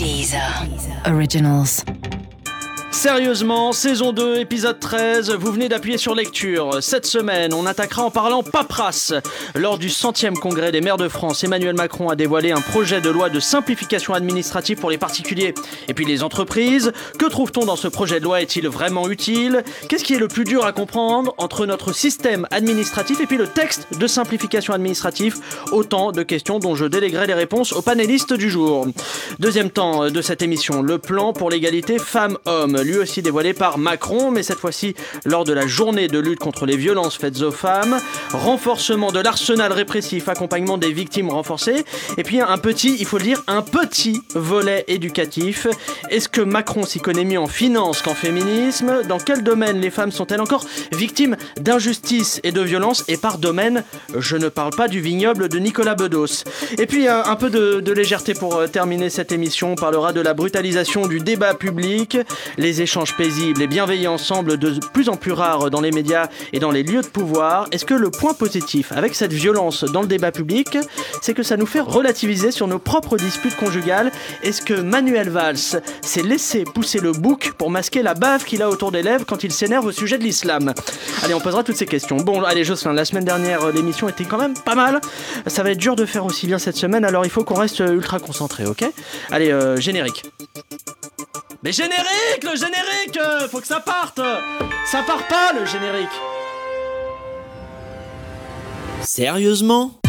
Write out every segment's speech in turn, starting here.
Deezer. Originals. Sérieusement, saison 2, épisode 13, vous venez d'appuyer sur lecture. Cette semaine, on attaquera en parlant paperasse. Lors du centième congrès des maires de France, Emmanuel Macron a dévoilé un projet de loi de simplification administrative pour les particuliers et puis les entreprises. Que trouve-t-on dans ce projet de loi? Est-il vraiment utile? Qu'est-ce qui est le plus dur à comprendre entre notre système administratif et puis le texte de simplification administrative? Autant de questions dont je déléguerai les réponses aux panélistes du jour. Deuxième temps de cette émission, le plan pour l'égalité femmes-hommes lui aussi dévoilé par Macron, mais cette fois-ci lors de la journée de lutte contre les violences faites aux femmes, renforcement de l'arsenal répressif, accompagnement des victimes renforcées, et puis un petit, il faut le dire, un petit volet éducatif. Est-ce que Macron s'y connaît mieux en finance qu'en féminisme? Dans quel domaine les femmes sont-elles encore victimes d'injustice et de violence? Et par domaine, je ne parle pas du vignoble de Nicolas Bedos. Et puis un, peu de, légèreté pour euh, terminer cette émission, on parlera de la brutalisation du débat public, échanges paisibles et bienveillants semblent de plus en plus rares dans les médias et dans les lieux de pouvoir. Est-ce que le point positif avec cette violence dans le débat public, c'est que ça nous fait relativiser sur nos propres disputes conjugales? Est-ce que Manuel Valls s'est laissé pousser le bouc pour masquer la bave qu'il a autour des lèvres quand il s'énerve au sujet de l'islam? Allez, on posera toutes ces questions. Bon, allez Jocelyn, la semaine dernière, l'émission était quand même pas mal. Ça va être dur de faire aussi bien cette semaine, alors il faut qu'on reste ultra concentré, ok? Allez, euh, générique. Mais générique, le générique euh, Faut que ça parte. Ça part pas, le générique. Sérieusement?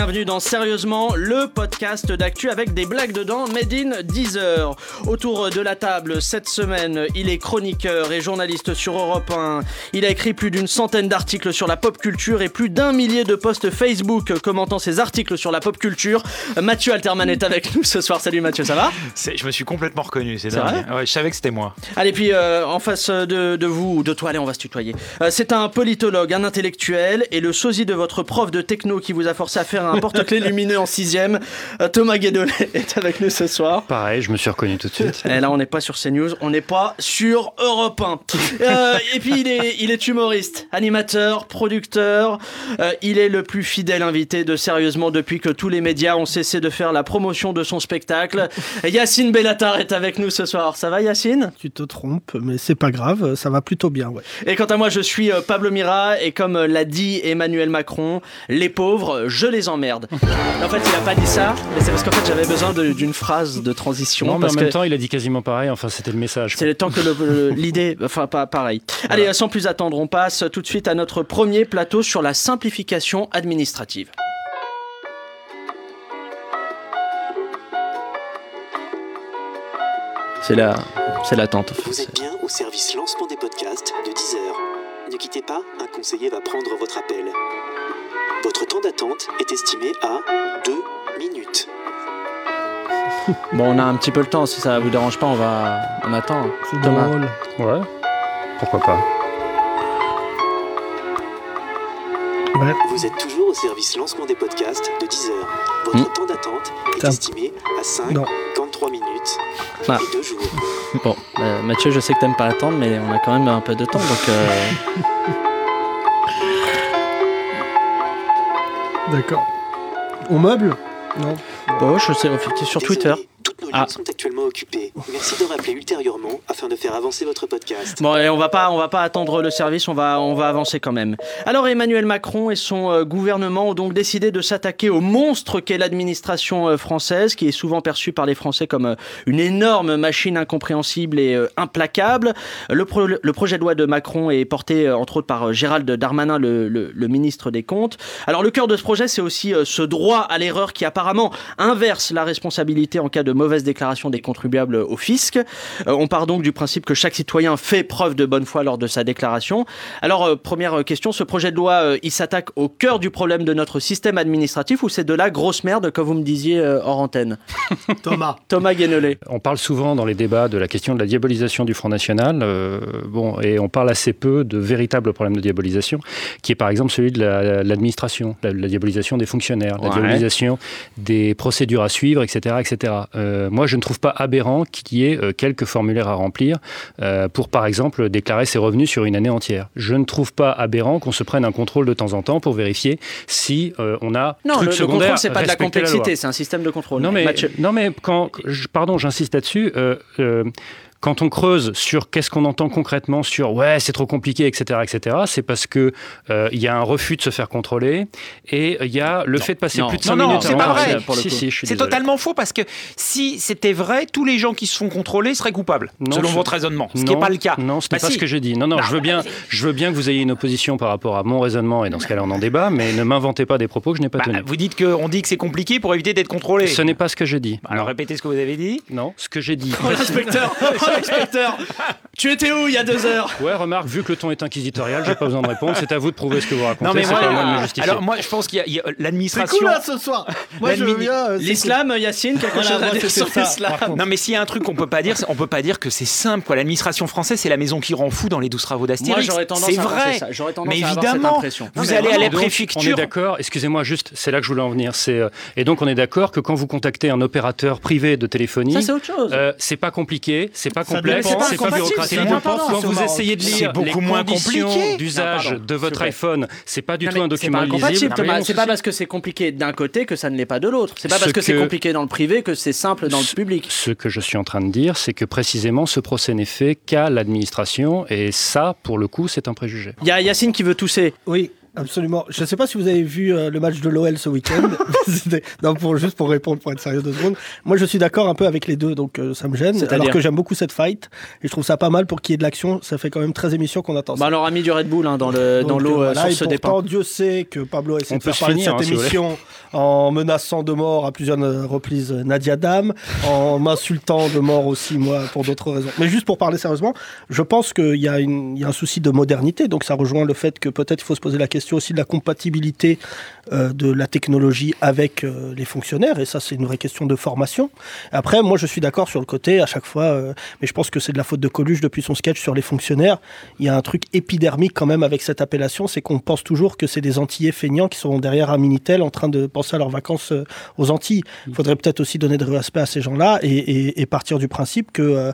Bienvenue dans Sérieusement, le podcast d'actu avec des blagues dedans, made in Deezer. Autour de la table, cette semaine, il est chroniqueur et journaliste sur Europe 1. Il a écrit plus d'une centaine d'articles sur la pop culture et plus d'un millier de posts Facebook commentant ses articles sur la pop culture. Mathieu Alterman est avec nous ce soir. Salut Mathieu, ça va? Je me suis complètement reconnu, c'est dingue. Ouais, je savais que c'était moi. Allez, puis euh, en face de, vous, ou de toi, allez, on va se tutoyer. Euh, c'est un politologue, un intellectuel et le sosie de votre prof de techno qui vous a forcé à faire un porte-clés lumineux en sixième. Euh, Thomas Guédolé est avec nous ce soir. Pareil, je me suis reconnu tout de suite. Et là, on n'est pas sur CNews, on n'est pas sur Europe 1. Euh, et puis, il est, il est humoriste, animateur, producteur. Euh, il est le plus fidèle invité de Sérieusement depuis que tous les médias ont cessé de faire la promotion de son spectacle. Yacine Bellatar est avec nous ce soir. Ça va, Yacine? Tu te trompes, mais c'est pas grave, ça va plutôt bien. Ouais. Et quant à moi, je suis Pablo Mira et comme l'a dit Emmanuel Macron, les pauvres, je les emmerde. en fait, il a pas dit ça, mais c'est parce qu'en fait, j'avais besoin d'une phrase de transition. Non, mais en même temps, il a dit quasiment pareil. Enfin, c'était le message. C'est le temps que l'idée, enfin, pas pareil. Allez, sans plus attendre, on passe tout de suite à notre premier plateau sur la simplification administrative. C'est la, c'est l'attente. Vous êtes bien au service lancement des podcasts de 10 heures. Ne quittez pas, un conseiller va prendre votre appel. Votre temps d'attente est estimé à 2 minutes. bon, on a un petit peu le temps, si ça vous dérange pas, on va. On attend. C'est drôle. Ouais. Pourquoi pas ouais. Vous êtes toujours au service lancement des podcasts de 10 heures. Votre hmm. temps d'attente est estimé à 53 minutes ah. et 2 jours. Bon, euh, Mathieu, je sais que t'aimes pas attendre, mais on a quand même un peu de temps, donc. Euh... D'accord. On meuble? Non. Bon, je sais, sur Twitter ah. sont actuellement occupés. Merci de rappeler ultérieurement afin de faire avancer votre podcast. Bon, et on va pas, on va pas attendre le service, on va, on va avancer quand même. Alors Emmanuel Macron et son euh, gouvernement ont donc décidé de s'attaquer au monstre qu'est l'administration euh, française, qui est souvent perçue par les Français comme euh, une énorme machine incompréhensible et implacable. Le, le, projet de loi de Macron est porté entre autres par Gérald Darmanin, le, le, ministre des Comptes. Alors le cœur de ce projet, c'est aussi ce droit à l'erreur qui apparemment inverse la responsabilité en cas de mauvaise mauvaise déclaration des contribuables au fisc. Euh, on part donc du principe que chaque citoyen fait preuve de bonne foi lors de sa déclaration. Alors, euh, première question, ce projet de loi, euh, il s'attaque au cœur du problème de notre système administratif ou c'est de la grosse merde, comme vous me disiez euh, hors antenne Thomas. Thomas Guénolé. On parle souvent dans les débats de la question de la diabolisation du Front National, euh, bon, et on parle assez peu de véritables problèmes de diabolisation, qui est par exemple celui de la- l'administration, la, la diabolisation des fonctionnaires, la diabolisation des procédures à suivre, etc. etc. Euh, moi, je ne trouve pas aberrant qu'il y ait euh, quelques formulaires à remplir euh, pour, par exemple, déclarer ses revenus sur une année entière. Je ne trouve pas aberrant qu'on se prenne un contrôle de temps en temps pour vérifier si on a Non, truc le, le secondaire, contrôle, c'est pas de la complexité, c'est un système de contrôle. Non mais, non mais quand, je- pardon, j'insiste là-dessus. Quand on creuse sur qu'est-ce qu'on entend concrètement sur ouais c'est trop compliqué etc etc c'est parce que euh, il y a un refus de se faire contrôler et il y a le fait de passer Non. plus de Non, 5 non, minutes c'est avant pas vrai. si, si, C'est totalement faux parce que si c'était vrai, tous les gens qui se font contrôler seraient coupables, Non, selon je- votre raisonnement. Ce qui Non, n'est pas le cas. Non, ce n'est Bah pas si. ce que j'ai dit. Non, non, Non, je veux bien, je veux bien que vous ayez une opposition par rapport à mon raisonnement et dans ce cas-là on en débat, mais ne m'inventez pas des propos que je n'ai pas Bah, tenus. vous dites qu'on dit que c'est compliqué pour éviter d'être contrôlé. Ce n'est pas ce que j'ai dit. Alors répétez ce que vous avez dit. Non, ce que j'ai dit. Oh, l'inspecteur L'inspecteur Tu étais où il y a deux heures? Ouais, remarque, vu que le ton est inquisitorial, j'ai pas besoin de répondre. C'est à vous de prouver ce que vous racontez. Non mais c'est moi, pas à moi de me justifier. alors moi je pense qu'il y a- euh, C'est l'administration. cool là ce soir. Moi je euh, c'est L'islam, Yacine, quelque Voilà, chose à dire sur l'islam. Non mais s'il y a un truc qu'on peut pas dire, c'est- on peut pas dire que c'est simple quoi. L'administration française c'est la maison qui rend fou dans les douze travaux Moi, d'Astérix. j'aurais tendance C'est à penser vrai. ça. J'aurais tendance Mais à avoir cette évidemment, impression. vous mais allez à vraiment. la Et donc, On est préfecture. d'accord, excusez-moi juste, c'est là que je voulais en venir. C'est, euh, et donc on est d'accord que quand vous contactez un opérateur privé de téléphonie, Ça, c'est autre chose. euh, c'est pas compliqué, c'est pas Ça complexe, c'est pas bureaucratique. Quand vous essayez de lire les beaucoup moins conditions compliqué. d'usage pardon, de votre iPhone, c'est pas du tout un document C'est pas lisible. C'est pas parce que c'est compliqué d'un côté que ça ne l'est pas de l'autre. C'est pas Ce parce que c'est compliqué dans le privé que c'est simple dans le public. Ce que je suis en train de dire, c'est que précisément ce procès n'est fait qu'à l'administration, et ça, pour le coup, c'est un préjugé. Il y a Yacine qui veut tousser. Oui, absolument. Je ne sais pas si vous avez vu euh, le match de l'OL ce week-end. Non, pour, juste pour répondre, pour être sérieux deux secondes. Moi, je suis d'accord un peu avec les deux, donc euh, ça me gêne. Alors que j'aime beaucoup cette fight. Et je trouve ça pas mal pour qu'il y ait de l'action. Ça fait quand même 13 émissions qu'on attend ça. Bah, on leur a mis du Red Bull hein, dans le- Donc, dans l'eau euh, voilà, sur ce départ. Dieu sait que Pablo essaie On de faire peut finir, hein, cette si vous émission en menaçant de mort à plusieurs reprises Nadia Dam, en m'insultant de mort aussi, moi, pour d'autres raisons. Mais juste pour parler sérieusement, je pense qu'il y, y a un souci de modernité. Donc ça rejoint le fait que peut-être il faut se poser la question aussi de la compatibilité euh, de la technologie avec euh, les fonctionnaires. Et ça, c'est une vraie question de formation. Après, moi, je suis d'accord sur le côté, à chaque fois, euh, mais je pense que c'est de la faute de Coluche depuis son sketch sur les fonctionnaires. Il y a un truc épidermique quand même avec cette appellation, c'est qu'on pense toujours que c'est des Antillais feignants qui sont derrière un Minitel en train de penser à leurs vacances aux Antilles. Il faudrait peut-être aussi donner de respect à ces gens-là et partir du principe que...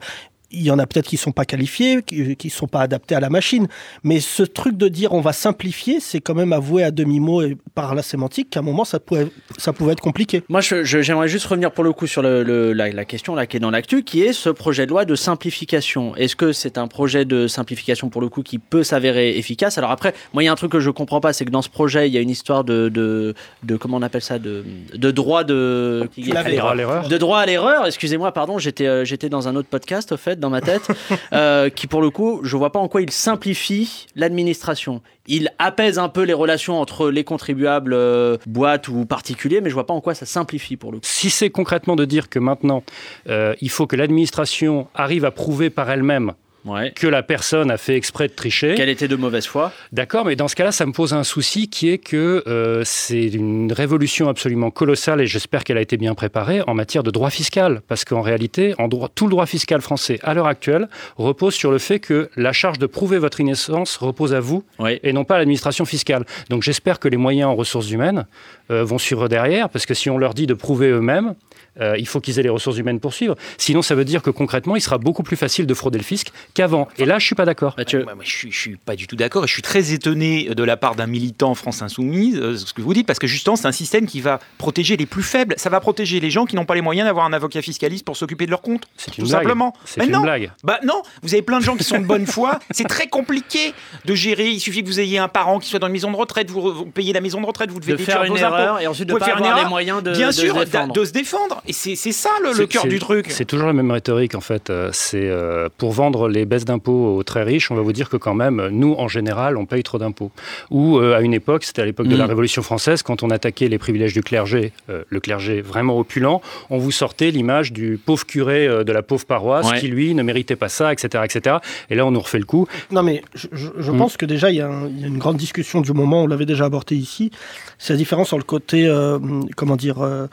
il y en a peut-être qui sont pas qualifiés, qui, qui sont pas adaptés à la machine. Mais ce truc de dire on va simplifier, c'est quand même avouer à demi-mot et par la sémantique qu'à un moment ça pouvait, ça pouvait être compliqué. Moi, j'aimerais juste revenir pour le coup sur le- le- la, la question là qui est dans l'actu, qui est ce projet de loi de simplification. Est-ce que c'est un projet de simplification pour le coup qui peut s'avérer efficace? Alors après, moi, il y a un truc que je comprends pas, c'est que dans ce projet, il y a une histoire de, de, de- comment on appelle ça, de, de droit de qui- Droit à l'erreur. de droit à l'erreur. Excusez-moi, pardon, j'étais euh, j'étais dans un autre podcast au fait dans ma tête, euh, qui pour le coup, je vois pas en quoi il simplifie l'administration. Il apaise un peu les relations entre les contribuables, euh, boîtes ou particuliers, mais je vois pas en quoi ça simplifie pour le coup. Si c'est concrètement de dire que maintenant, euh, il faut que l'administration arrive à prouver par elle-même Ouais. que la personne a fait exprès de tricher, Qu'elle était de mauvaise foi. D'accord, mais dans ce cas-là, ça me pose un souci qui est que euh, c'est une révolution absolument colossale et j'espère qu'elle a été bien préparée en matière de droit fiscal. Parce qu'en réalité, en droit, tout le droit fiscal français à l'heure actuelle repose sur le fait que la charge de prouver votre innocence repose à vous Oui. et non pas à l'administration fiscale. Donc j'espère que les moyens en ressources humaines euh, vont suivre derrière, parce que si on leur dit de prouver eux-mêmes, euh, il faut qu'ils aient les ressources humaines pour suivre. Sinon, ça veut dire que concrètement, il sera beaucoup plus facile de frauder le fisc qu'avant. Et là, je suis pas d'accord. Mathieu. Je, suis, je suis pas du tout d'accord et je suis très étonné de la part d'un militant France Insoumise, euh, ce que vous dites, parce que justement, c'est un système qui va protéger les plus faibles. Ça va protéger les gens qui n'ont pas les moyens d'avoir un avocat fiscaliste pour s'occuper de leur compte. C'est Tout une blague. simplement. C'est Mais une non. blague. Bah non, vous avez plein de gens qui sont de bonne foi. C'est très compliqué de gérer. Il suffit que vous ayez un parent qui soit dans une maison de retraite, vous, vous payez la maison de retraite, vous devez De faire une vos impôts. erreur et ensuite de Vous pas avoir les moyens de, Bien de sûr, se d'a- défendre. de se défendre. Et c'est ça le, cœur du truc. C'est toujours la même rhétorique en fait. Euh, C'est euh, pour vendre les baisses d'impôts aux très riches, on va vous dire que quand même, nous, en général, on paye trop d'impôts. Ou euh, à une époque, c'était à l'époque de la Mm. Révolution française, quand on attaquait les privilèges du clergé, euh, le clergé vraiment opulent, on vous sortait l'image du pauvre curé euh, de la pauvre paroisse Ouais. qui, lui, ne méritait pas ça, etc., etc. Et là, on nous refait le coup. Non, mais je, Mm. pense que déjà, il y, a y une grande discussion du moment, on l'avait déjà abordé ici, c'est la différence sur le côté, euh, comment dire, euh,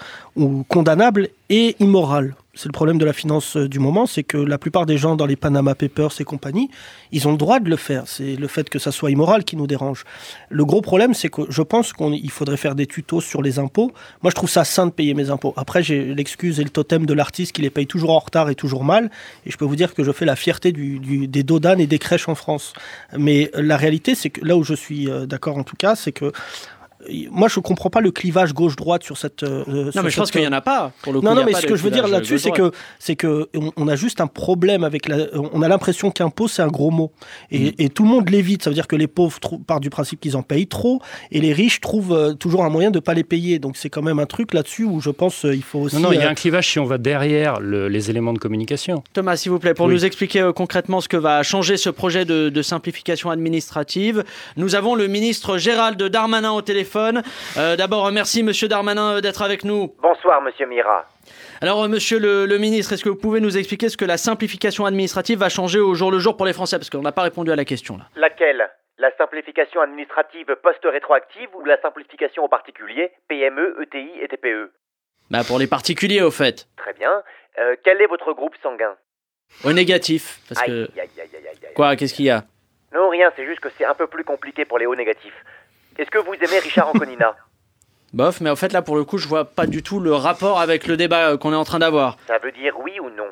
et immoral. C'est le problème de la finance euh, du moment, c'est que la plupart des gens dans les Panama Papers et compagnie, ils ont le droit de le faire. C'est le fait que ça soit immoral qui nous dérange. Le gros problème, c'est que je pense qu'il faudrait faire des tutos sur les impôts. Moi, je trouve ça sain de payer mes impôts. Après, j'ai l'excuse et le totem de l'artiste qui les paye toujours en retard et toujours mal. Et je peux vous dire que je fais la fierté des dodanes et des crèches en France. Mais euh, la réalité, c'est que là où je suis euh, d'accord en tout cas, c'est que moi, je comprends pas le clivage gauche-droite sur cette. euh, Non, sur mais je pense cette- qu'il y en a pas. Pour le coup, non, non, a mais ce que je veux dire là-dessus, c'est que c'est que on, on a juste un problème avec la. On a l'impression qu'impôt c'est un gros mot et, Mm. et tout le monde l'évite. Ça veut dire que les pauvres trou- partent du principe qu'ils en payent trop et les riches trouvent euh, toujours un moyen de pas les payer. Donc c'est quand même un truc là-dessus où je pense euh, il faut aussi. Non, non, il y a euh, un clivage si on va derrière le- les éléments de communication. Thomas, s'il vous plaît, pour Oui. nous expliquer euh, concrètement ce que va changer ce projet de, de simplification administrative, nous avons le ministre Gérald Darmanin au téléphone. Euh, D'abord, merci Monsieur Darmanin euh, d'être avec nous. Bonsoir, monsieur Mira. Alors, euh, Monsieur le, le ministre, est-ce que vous pouvez nous expliquer ce que la simplification administrative va changer au jour le jour pour les Français? Parce qu'on n'a pas répondu à la question là. Laquelle? La simplification administrative post-rétroactive ou la simplification aux particuliers, PME, ETI et TPE Bah, pour les particuliers, au fait. Très bien. Euh, quel est votre groupe sanguin? Au négatif. Parce Aïe, que. aïe, aïe, aïe, aïe, aïe. Quoi? Qu'est-ce qu'il y a? Non, rien, c'est juste que c'est un peu plus compliqué pour les hauts négatifs. Est-ce que vous aimez Richard Anconina Bof, mais en fait, là, pour le coup, je vois pas du tout le rapport avec le débat euh, qu'on est en train d'avoir. Ça veut dire oui ou non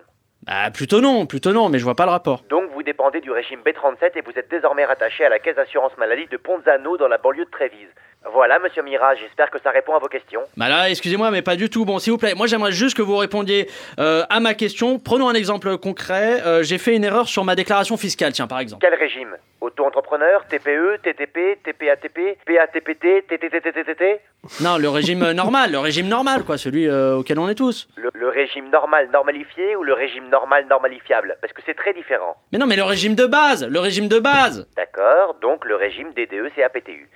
Bah, plutôt non, plutôt non, mais je vois pas le rapport. Donc vous dépendez du régime B37 et vous êtes désormais rattaché à la caisse d'assurance maladie de Ponzano dans la banlieue de Trévise. Voilà, monsieur Mira, j'espère que ça répond à vos questions. Bah là, excusez-moi, mais pas du tout. Bon, s'il vous plaît, moi j'aimerais juste que vous répondiez euh, à ma question. Prenons un exemple concret. Euh, J'ai fait une erreur sur ma déclaration fiscale, tiens, par exemple. Quel régime Auto-entrepreneur, TPE, TTP, TPATP, PATPT, TTTTTT Non, le régime euh, normal, le régime normal, quoi, celui euh, auquel on est tous. le, le régime normal normalifié ou le régime normal normalifiable Parce que c'est très différent. Mais non, mais le régime de base, le régime de base. D'accord, donc le régime DDE CAPTU.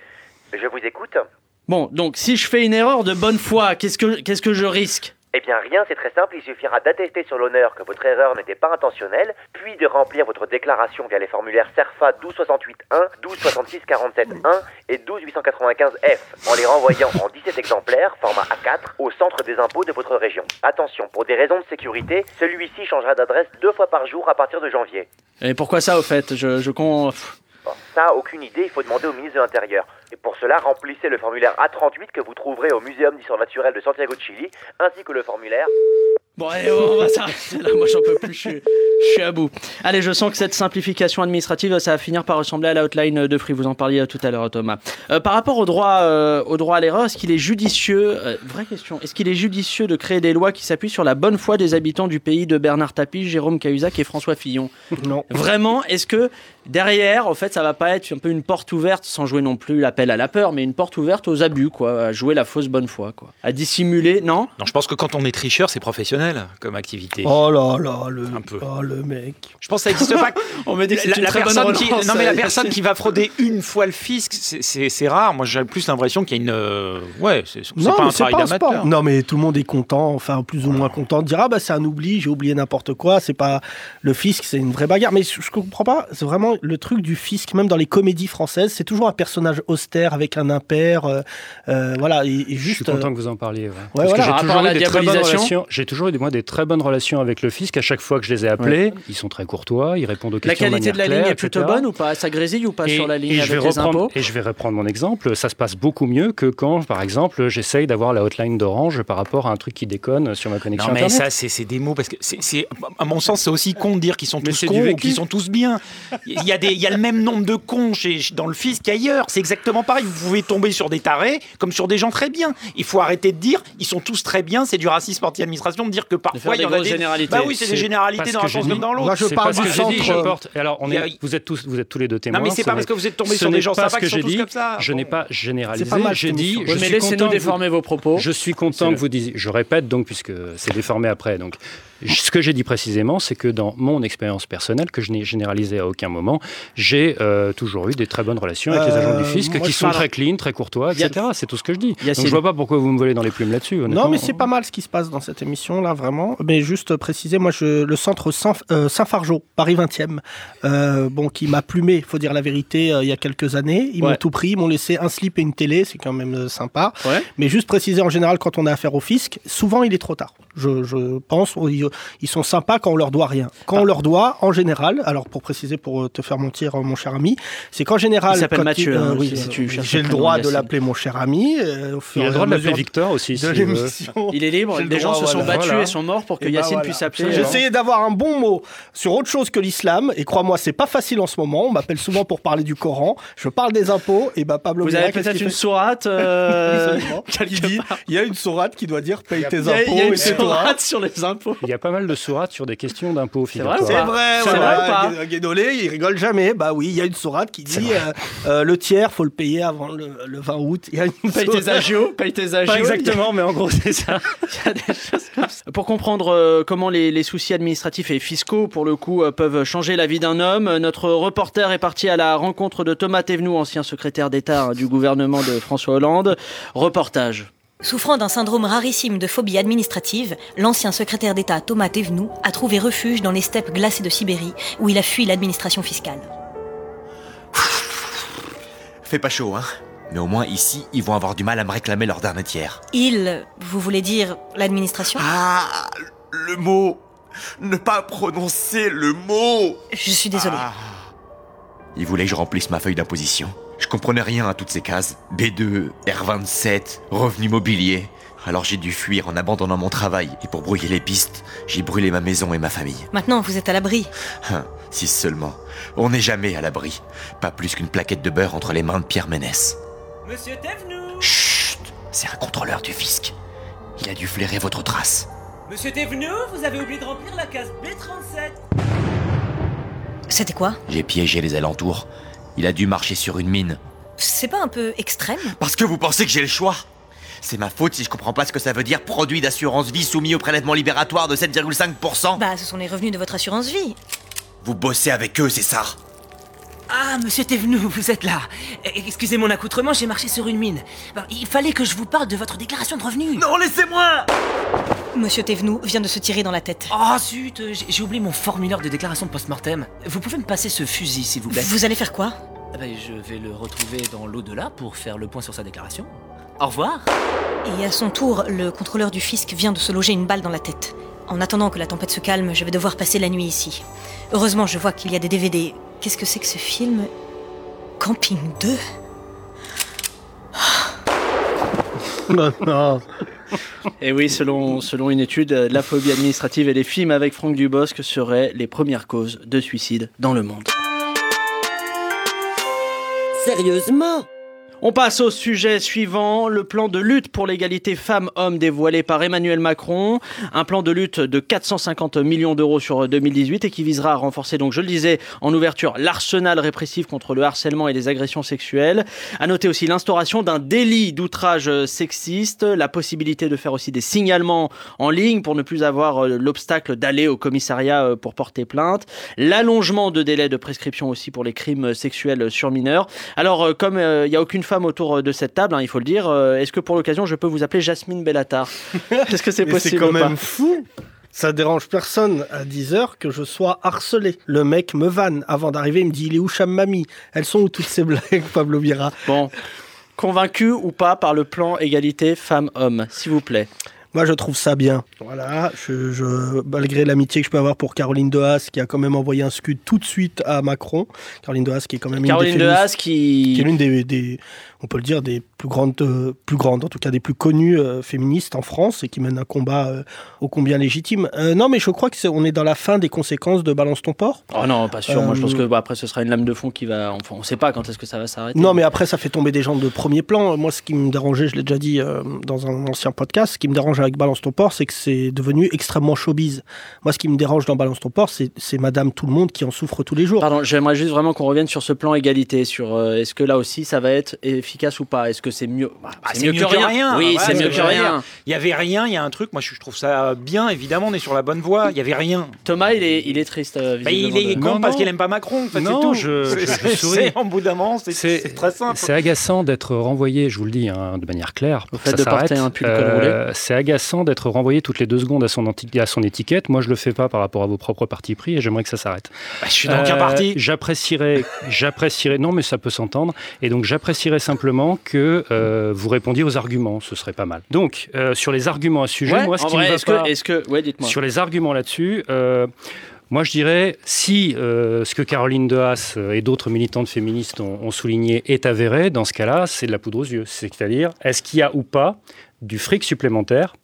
Je vous écoute Bon, donc si je fais une erreur de bonne foi, qu'est-ce que qu'est-ce que je risque? Eh bien rien, c'est très simple, il suffira d'attester sur l'honneur que votre erreur n'était pas intentionnelle, puis de remplir votre déclaration via les formulaires CERFA 1268.1, 1266.47.1 et 12895F en les renvoyant en 17 exemplaires, format A4, au centre des impôts de votre région. Attention, pour des raisons de sécurité, celui-ci changera d'adresse deux fois par jour à partir de janvier. Et pourquoi ça, au fait? Je, je con... Ça, aucune idée, il faut demander au ministre de l'Intérieur. Et pour cela, remplissez le formulaire A38 que vous trouverez au Muséum d'histoire naturelle de Santiago de Chili, ainsi que le formulaire Bon, allez, on va s'arrêter là. Moi, j'en peux plus. Je suis, je suis à bout. Allez, je sens que cette simplification administrative, ça va finir par ressembler à la hotline de Free. Vous en parliez tout à l'heure, Thomas. Euh, par rapport au droit, euh, au droit à l'erreur, est-ce qu'il est judicieux euh, Vraie question. Est-ce qu'il est judicieux de créer des lois qui s'appuient sur la bonne foi des habitants du pays de Bernard Tapie, Jérôme Cahuzac et François Fillon? Non. Vraiment, est-ce que derrière, en fait, ça va pas être un peu une porte ouverte, sans jouer non plus l'appel à la peur, mais une porte ouverte aux abus, quoi, à jouer la fausse bonne foi, quoi, à dissimuler, non? Non, je pense que quand on est tricheur, c'est professionnel comme activité. Oh là là, le, Un peu. oh, le mec. Je pense que ça n'existe pas. On me dit que c'est La, une la très bonne personne qui, relance, non mais la personne qui va frauder une fois le fisc, c'est- rare. Moi, j'ai plus l'impression qu'il y a une, euh, ouais, c'est pas un travail d'amateur. Non, mais tout le monde est content, enfin plus ou moins content de dire ah bah c'est un oubli, j'ai oublié n'importe quoi. C'est pas le fisc, c'est une vraie bagarre. Mais je, je comprends pas. C'est vraiment le truc du fisc, même dans les comédies françaises, c'est toujours un personnage austère avec un impair, euh, euh, voilà, et, et Je suis juste. content euh, que vous en parliez. ouais. Parce voilà. j'ai toujours, la eu des très bonnes relations. J'ai toujours eu moi des très bonnes relations avec le fisc. À chaque fois que je les ai appelés, ils sont très courtois, ils répondent aux La questions. qualité de la ligne est plutôt etc. bonne ou pas? Ça grésille ou pas Et- sur la ligne et je vais les reprendre, impôts? Et je vais reprendre mon exemple. Ça se passe beaucoup mieux que quand, par exemple, j'essaye d'avoir la hotline d'Orange par rapport à un truc qui déconne sur ma connexion Non mais Internet. ça c'est des mots parce que c'est à mon sens c'est aussi con de dire qu'ils sont Mais tous cons ou qu'ils sont tous bien. Il y a des il y a le même nombre de cons chez, dans le fisc qu'ailleurs. C'est exactement pareil. Vous pouvez tomber sur des tarés comme sur des gens très bien. Il faut arrêter de dire ils sont tous très bien. C'est du racisme anti-administration de dire que parfois il des y en a des généralités. Bah oui c'est des généralités dans un sens comme dans Moi, l'autre. je C'est parle du dit, centre. je porte. Alors, on a- vous êtes tous, vous êtes tous les deux témoins. Non mais c'est ce pas parce que vous êtes tombé ce sur des n'est gens pas sympas ce que qui sont j'ai tous dit. comme ça. Je n'ai pas généralisé. C'est pas mal, J'ai dit. je mais laissez-nous déformer vos propos. Je suis content que vous disiez. Je répète donc puisque c'est déformé après. Donc Ce que j'ai dit précisément, c'est que dans mon expérience personnelle, que je n'ai généralisée à aucun moment, j'ai euh, toujours eu des très bonnes relations avec les Euh, agents du fisc moi, qui sont parle- très clean, très courtois, Il etc. C'est tout ce que je dis. Donc je vois pas pourquoi vous me volez dans les plumes là-dessus. Non, mais c'est pas mal ce qui se passe dans cette émission là, vraiment. Mais juste préciser, moi, je, le centre euh, Saint-Fargeau, Paris 20e, euh, bon, qui m'a plumé, faut dire la vérité, euh, il y a quelques années. Ils Ouais. m'ont tout pris, ils m'ont laissé un slip et une télé, c'est quand même euh, sympa. Ouais. Mais juste préciser, en général, quand on a affaire au fisc, souvent il est trop tard. Je, je pense, ils, ils sont sympas quand on leur doit rien. Quand on leur doit, en général, alors pour préciser, pour euh, te faire mentir, euh, mon cher ami, c'est qu'en général, Il s'appelle Mathieu, hein, oui, si- tu euh, j'ai le droit de l'appeler mon cher ami. euh, Il a le droit de l'appeler Victor aussi. de si, euh, l'émission. Il est libre, des gens droit, se sont voilà. battus Voilà. et sont morts pour que ben Yacine voilà. puisse appeler. J'ai euh, essayé d'avoir un bon mot sur autre chose que l'islam, et crois-moi, c'est pas facile en ce moment. On m'appelle souvent pour parler du Coran. Je parle des impôts, et bah Pablo Vous Mira, avez peut-être une sourate euh, il y a une sourate qui doit dire paye tes impôts sur les impôts. Il y a pas mal de sourates sur des questions d'impôts. vrai C'est vrai, C'est voilà. vrai Guédolé, il rigole jamais. Bah oui, il y a une sourate qui dit euh, euh, le tiers, faut le payer avant le, le 20 août. Il y a une Paye tes agios, paye tes agios. Pas exactement, mais en gros c'est ça. Il y a des choses comme ça. Pour comprendre euh, comment les, les soucis administratifs et fiscaux, pour le coup, euh, peuvent changer la vie d'un homme, notre reporter est parti à la rencontre de Thomas Thévenoud, ancien secrétaire d'État hein, du gouvernement de François Hollande. Reportage. Souffrant d'un syndrome rarissime de phobie administrative, l'ancien secrétaire d'État Thomas Thévenoud a trouvé refuge dans les steppes glacées de Sibérie, où il a fui l'administration fiscale. Fait pas chaud, hein Mais au moins ici, ils vont avoir du mal à me réclamer leur dernier tiers. Il, vous voulez dire l'administration? Ah Le mot Ne pas prononcer le mot Je suis désolée. Ah. Ils voulaient que je remplisse ma feuille d'imposition. Je comprenais rien à toutes ces cases. B2, R27, revenu mobilier. Alors j'ai dû fuir en abandonnant mon travail. Et pour brouiller les pistes, j'ai brûlé ma maison et ma famille. Maintenant, vous êtes à l'abri. Hein, si seulement. On n'est jamais à l'abri. Pas plus qu'une plaquette de beurre entre les mains de Pierre Ménès. Monsieur Thévenoud Chut C'est un contrôleur du fisc. Il a dû flairer votre trace. Monsieur Thévenoud, vous avez oublié de remplir la case B37 C'était quoi? J'ai piégé les alentours. Il a dû marcher sur une mine. C'est pas un peu extrême? Parce que vous pensez que j'ai le choix? C'est ma faute si je comprends pas ce que ça veut dire produit d'assurance vie soumis au prélèvement libératoire de 7,5%. Bah, ce sont les revenus de votre assurance vie. Vous bossez avec eux, c'est ça? Ah, monsieur Thévenoud, vous êtes là. Eh, Excusez mon accoutrement, j'ai marché sur une mine. Il fallait que je vous parle de votre déclaration de revenus. Non, laissez-moi Monsieur Thévenoud vient de se tirer dans la tête. Oh zut, j'ai j'ai oublié mon formulaire de déclaration de post-mortem. Vous pouvez me passer ce fusil, s'il vous plaît? Vous allez faire quoi? Ah ben, Je vais le retrouver dans l'au-delà pour faire le point sur sa déclaration. Au revoir. Et à son tour, le contrôleur du fisc vient de se loger une balle dans la tête. En attendant que la tempête se calme, je vais devoir passer la nuit ici. Heureusement, je vois qu'il y a des DVD. Qu'est-ce que c'est que ce film? Camping 2 Non, non. Et oui, selon, selon une étude, euh, la phobie administrative et les films avec Franck Dubosc seraient les premières causes de suicide dans le monde. Sérieusement On passe au sujet suivant, le plan de lutte pour l'égalité femmes-hommes dévoilé par Emmanuel Macron. Un plan de lutte de 450 millions d'euros sur 2018 et qui visera à renforcer, donc je le disais en ouverture, l'arsenal répressif contre le harcèlement et les agressions sexuelles. À noter aussi l'instauration d'un délit d'outrage sexiste, la possibilité de faire aussi des signalements en ligne pour ne plus avoir euh, l'obstacle d'aller au commissariat euh, pour porter plainte, l'allongement de délai de prescription aussi pour les crimes sexuels sur mineurs. Alors, euh, comme il n'y a aucune femme autour euh, de cette table, hein, il faut le dire, euh, est-ce que pour l'occasion, je peux vous appeler Jasmine Bellatar Est-ce que c'est possible C'est quand même fou. Ça dérange personne à 10h que je sois harcelé. Le mec me vanne. Avant d'arriver, il me dit Il est où Cham Mami Elles sont où toutes ces blagues, Pablo Vira Bon, convaincu ou pas par le plan égalité femmes-hommes, s'il vous plaît? Moi, je trouve ça bien. Voilà, je, je- malgré l'amitié que je peux avoir pour Caroline Dehaas, qui a quand même envoyé un scud tout de suite à Macron. Caroline Dehaas, qui est quand même Caroline une des féministes- qui... qui est l'une des, des- on peut le dire, des plus grandes, euh, plus grandes, en tout cas des plus connues euh, féministes en France et qui mène un combat euh, ô combien légitime. Euh, non, mais je crois que c'est, on est dans la fin des conséquences de Balance ton port. Oh non, pas sûr. Moi, je pense que bah, après, ce sera une lame de fond qui va. Enfin, on sait pas quand est-ce que ça va s'arrêter. Non, mais après, ça fait tomber des gens de premier plan. Moi, ce qui me dérangeait, je l'ai déjà dit dans un ancien podcast, ce qui me dérange avec Balance ton port, c'est que c'est devenu extrêmement showbiz. Moi, ce qui me dérange dans Balance ton port, c'est Madame Tout le Monde qui en souffre tous les jours. Pardon, j'aimerais juste vraiment qu'on revienne sur ce plan égalité, sur est-ce que là aussi ça va être efficace ou pas? Est-ce que c'est mieux? Bah, Ah, c'est mieux, que rien. Oui, Ouais, c'est mieux que rien. Il y avait rien, il y a un truc, moi je trouve ça bien, évidemment, on est sur la bonne voie, il y avait rien. Thomas, il est, il est triste. euh, Bah, il est de- con Non, parce qu'il aime pas Macron, en fait, Non, tout. je- je- je C'est- souris. c'est- en bout d'un moment, c'est très simple. C'est agaçant d'être renvoyé, je vous le dis hein, de manière claire. Au pour fait que de ça porter s'arrête. un pull roulé. c'est agaçant d'être renvoyé toutes les deux secondes à son, anti- à son étiquette. Moi, je le fais pas par rapport à vos propres partis pris et j'aimerais que ça s'arrête. Bah, je suis dans aucun Euh, parti. J'apprécierais, j'apprécierais, non, mais ça peut s'entendre. Et donc, j'apprécierais simplement que euh, vous répondiez aux arguments. Ce serait pas mal. Donc, euh, sur les arguments à ce sujet, Ouais, moi, ce qui vrai, me va pas- que, est-ce que, ouais, dites-moi. sur les arguments là-dessus, euh, moi je dirais, si euh, ce que Caroline Dehaas euh, et d'autres militantes féministes ont, ont souligné est avéré, dans ce cas-là, c'est de la poudre aux yeux. C'est-à-dire, est-ce qu'il y a ou pas du fric supplémentaire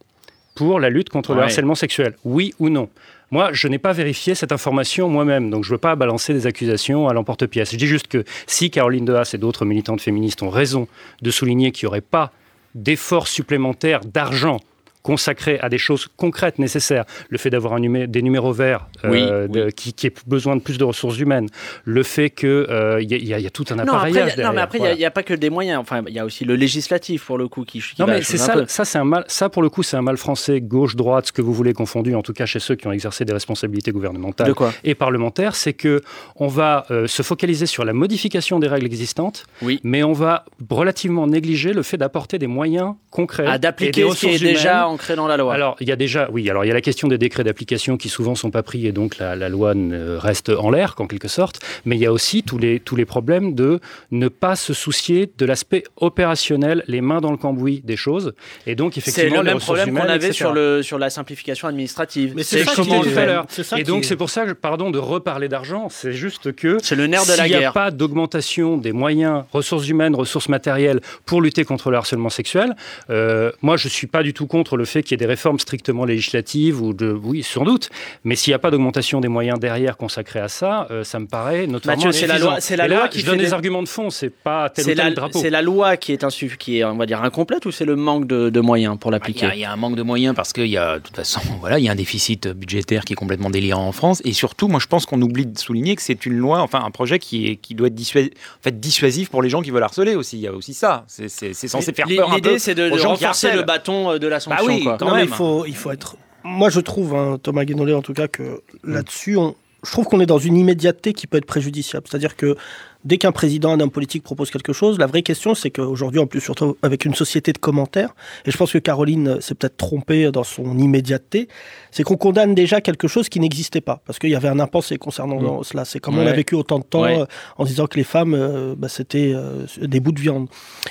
pour la lutte contre le harcèlement sexuel? Oui ou non? Moi, je n'ai pas vérifié cette information moi-même, donc je ne veux pas balancer des accusations à l'emporte-pièce. Je dis juste que si Caroline Dehaas et d'autres militantes féministes ont raison de souligner qu'il n'y aurait pas d'efforts supplémentaires d'argent consacrés à des choses concrètes nécessaires, le fait d'avoir numé- des numéros verts euh, de- Qui, qui ait besoin de plus de ressources humaines, le fait qu'il euh, y, a- y a- y a tout un Non, appareillage après, non, mais après, il n'y a, pas que des moyens. Enfin, il y a aussi le législatif, pour le coup, qui, qui Non, va mais c'est ça, ça c'est un mal, ça pour le coup, c'est un mal français, gauche, droite, ce que vous voulez confondu, en tout cas chez ceux qui ont exercé des responsabilités gouvernementales De quoi et parlementaires, c'est que on va euh, se focaliser sur la modification des règles existantes, Oui. mais on va relativement négliger le fait d'apporter des moyens concrets des d'appliquer ce qui est ressources déjà humaines. Ancré dans la loi. Alors, il y a déjà, oui, alors il y a la question des décrets d'application qui souvent sont pas pris et donc la, la loi ne- reste en l'air, en quelque sorte. Mais il y a aussi tous les, tous les problèmes de ne pas se soucier de l'aspect opérationnel, les mains dans le cambouis des choses. Et donc, c'est effectivement, le les même problème qu'on avait etc. sur, le, sur la simplification administrative. Mais c'est C'est ça qui je est- disais tout à l'heure. c'est Et donc, est- c'est pour ça, que, pardon, de reparler d'argent. C'est juste que C'est le nerf de la s'il n'y a guerre. pas d'augmentation des moyens, ressources humaines, ressources matérielles pour lutter contre le harcèlement sexuel, euh, moi, je suis pas du tout contre le fait qu'il y ait des réformes strictement législatives ou de, oui, sans doute. Mais s'il n'y a pas d'augmentation des moyens derrière consacrés à ça, euh, ça me paraît notamment. Mathieu, c'est la loi- c'est la Et là, loi qui je donne des des- arguments de fond. C'est pas tel ou C'est tel la, drapeau. c'est la loi qui est, insuff- qui est, on va dire, incomplète ou c'est le manque de, de moyens pour Il y, l'appliquer il y a un manque de moyens parce qu'il y a, de toute façon, voilà, il y a un déficit budgétaire qui est complètement délirant en France. Et surtout, moi, je pense qu'on oublie de souligner que c'est une loi, enfin, un projet qui, est, qui doit être dissuas- en fait, dissuasif pour les gens qui veulent harceler aussi. Il y a aussi ça. C'est- censé faire peur un peu L'idée, c'est de, renforcer le bâton euh, de la sanction. Bah oui, quoi. quand non, mais même. il faut, il faut être. Moi, je trouve, hein, Thomas Guénolé, en tout cas, que là-dessus, on... je trouve qu'on est dans une immédiateté qui peut être préjudiciable. C'est-à-dire que dès qu'un président, un homme politique propose quelque chose, la vraie question, c'est qu'aujourd'hui, en plus, surtout avec une société de commentaires, et je pense que Caroline s'est peut-être trompée dans son immédiateté, c'est qu'on condamne déjà quelque chose qui n'existait pas. Parce qu'il y avait un impensé concernant cela. C'est comme on a vécu autant de temps Ouais. euh, en disant que les femmes, euh, bah, c'était euh, des bouts de viande.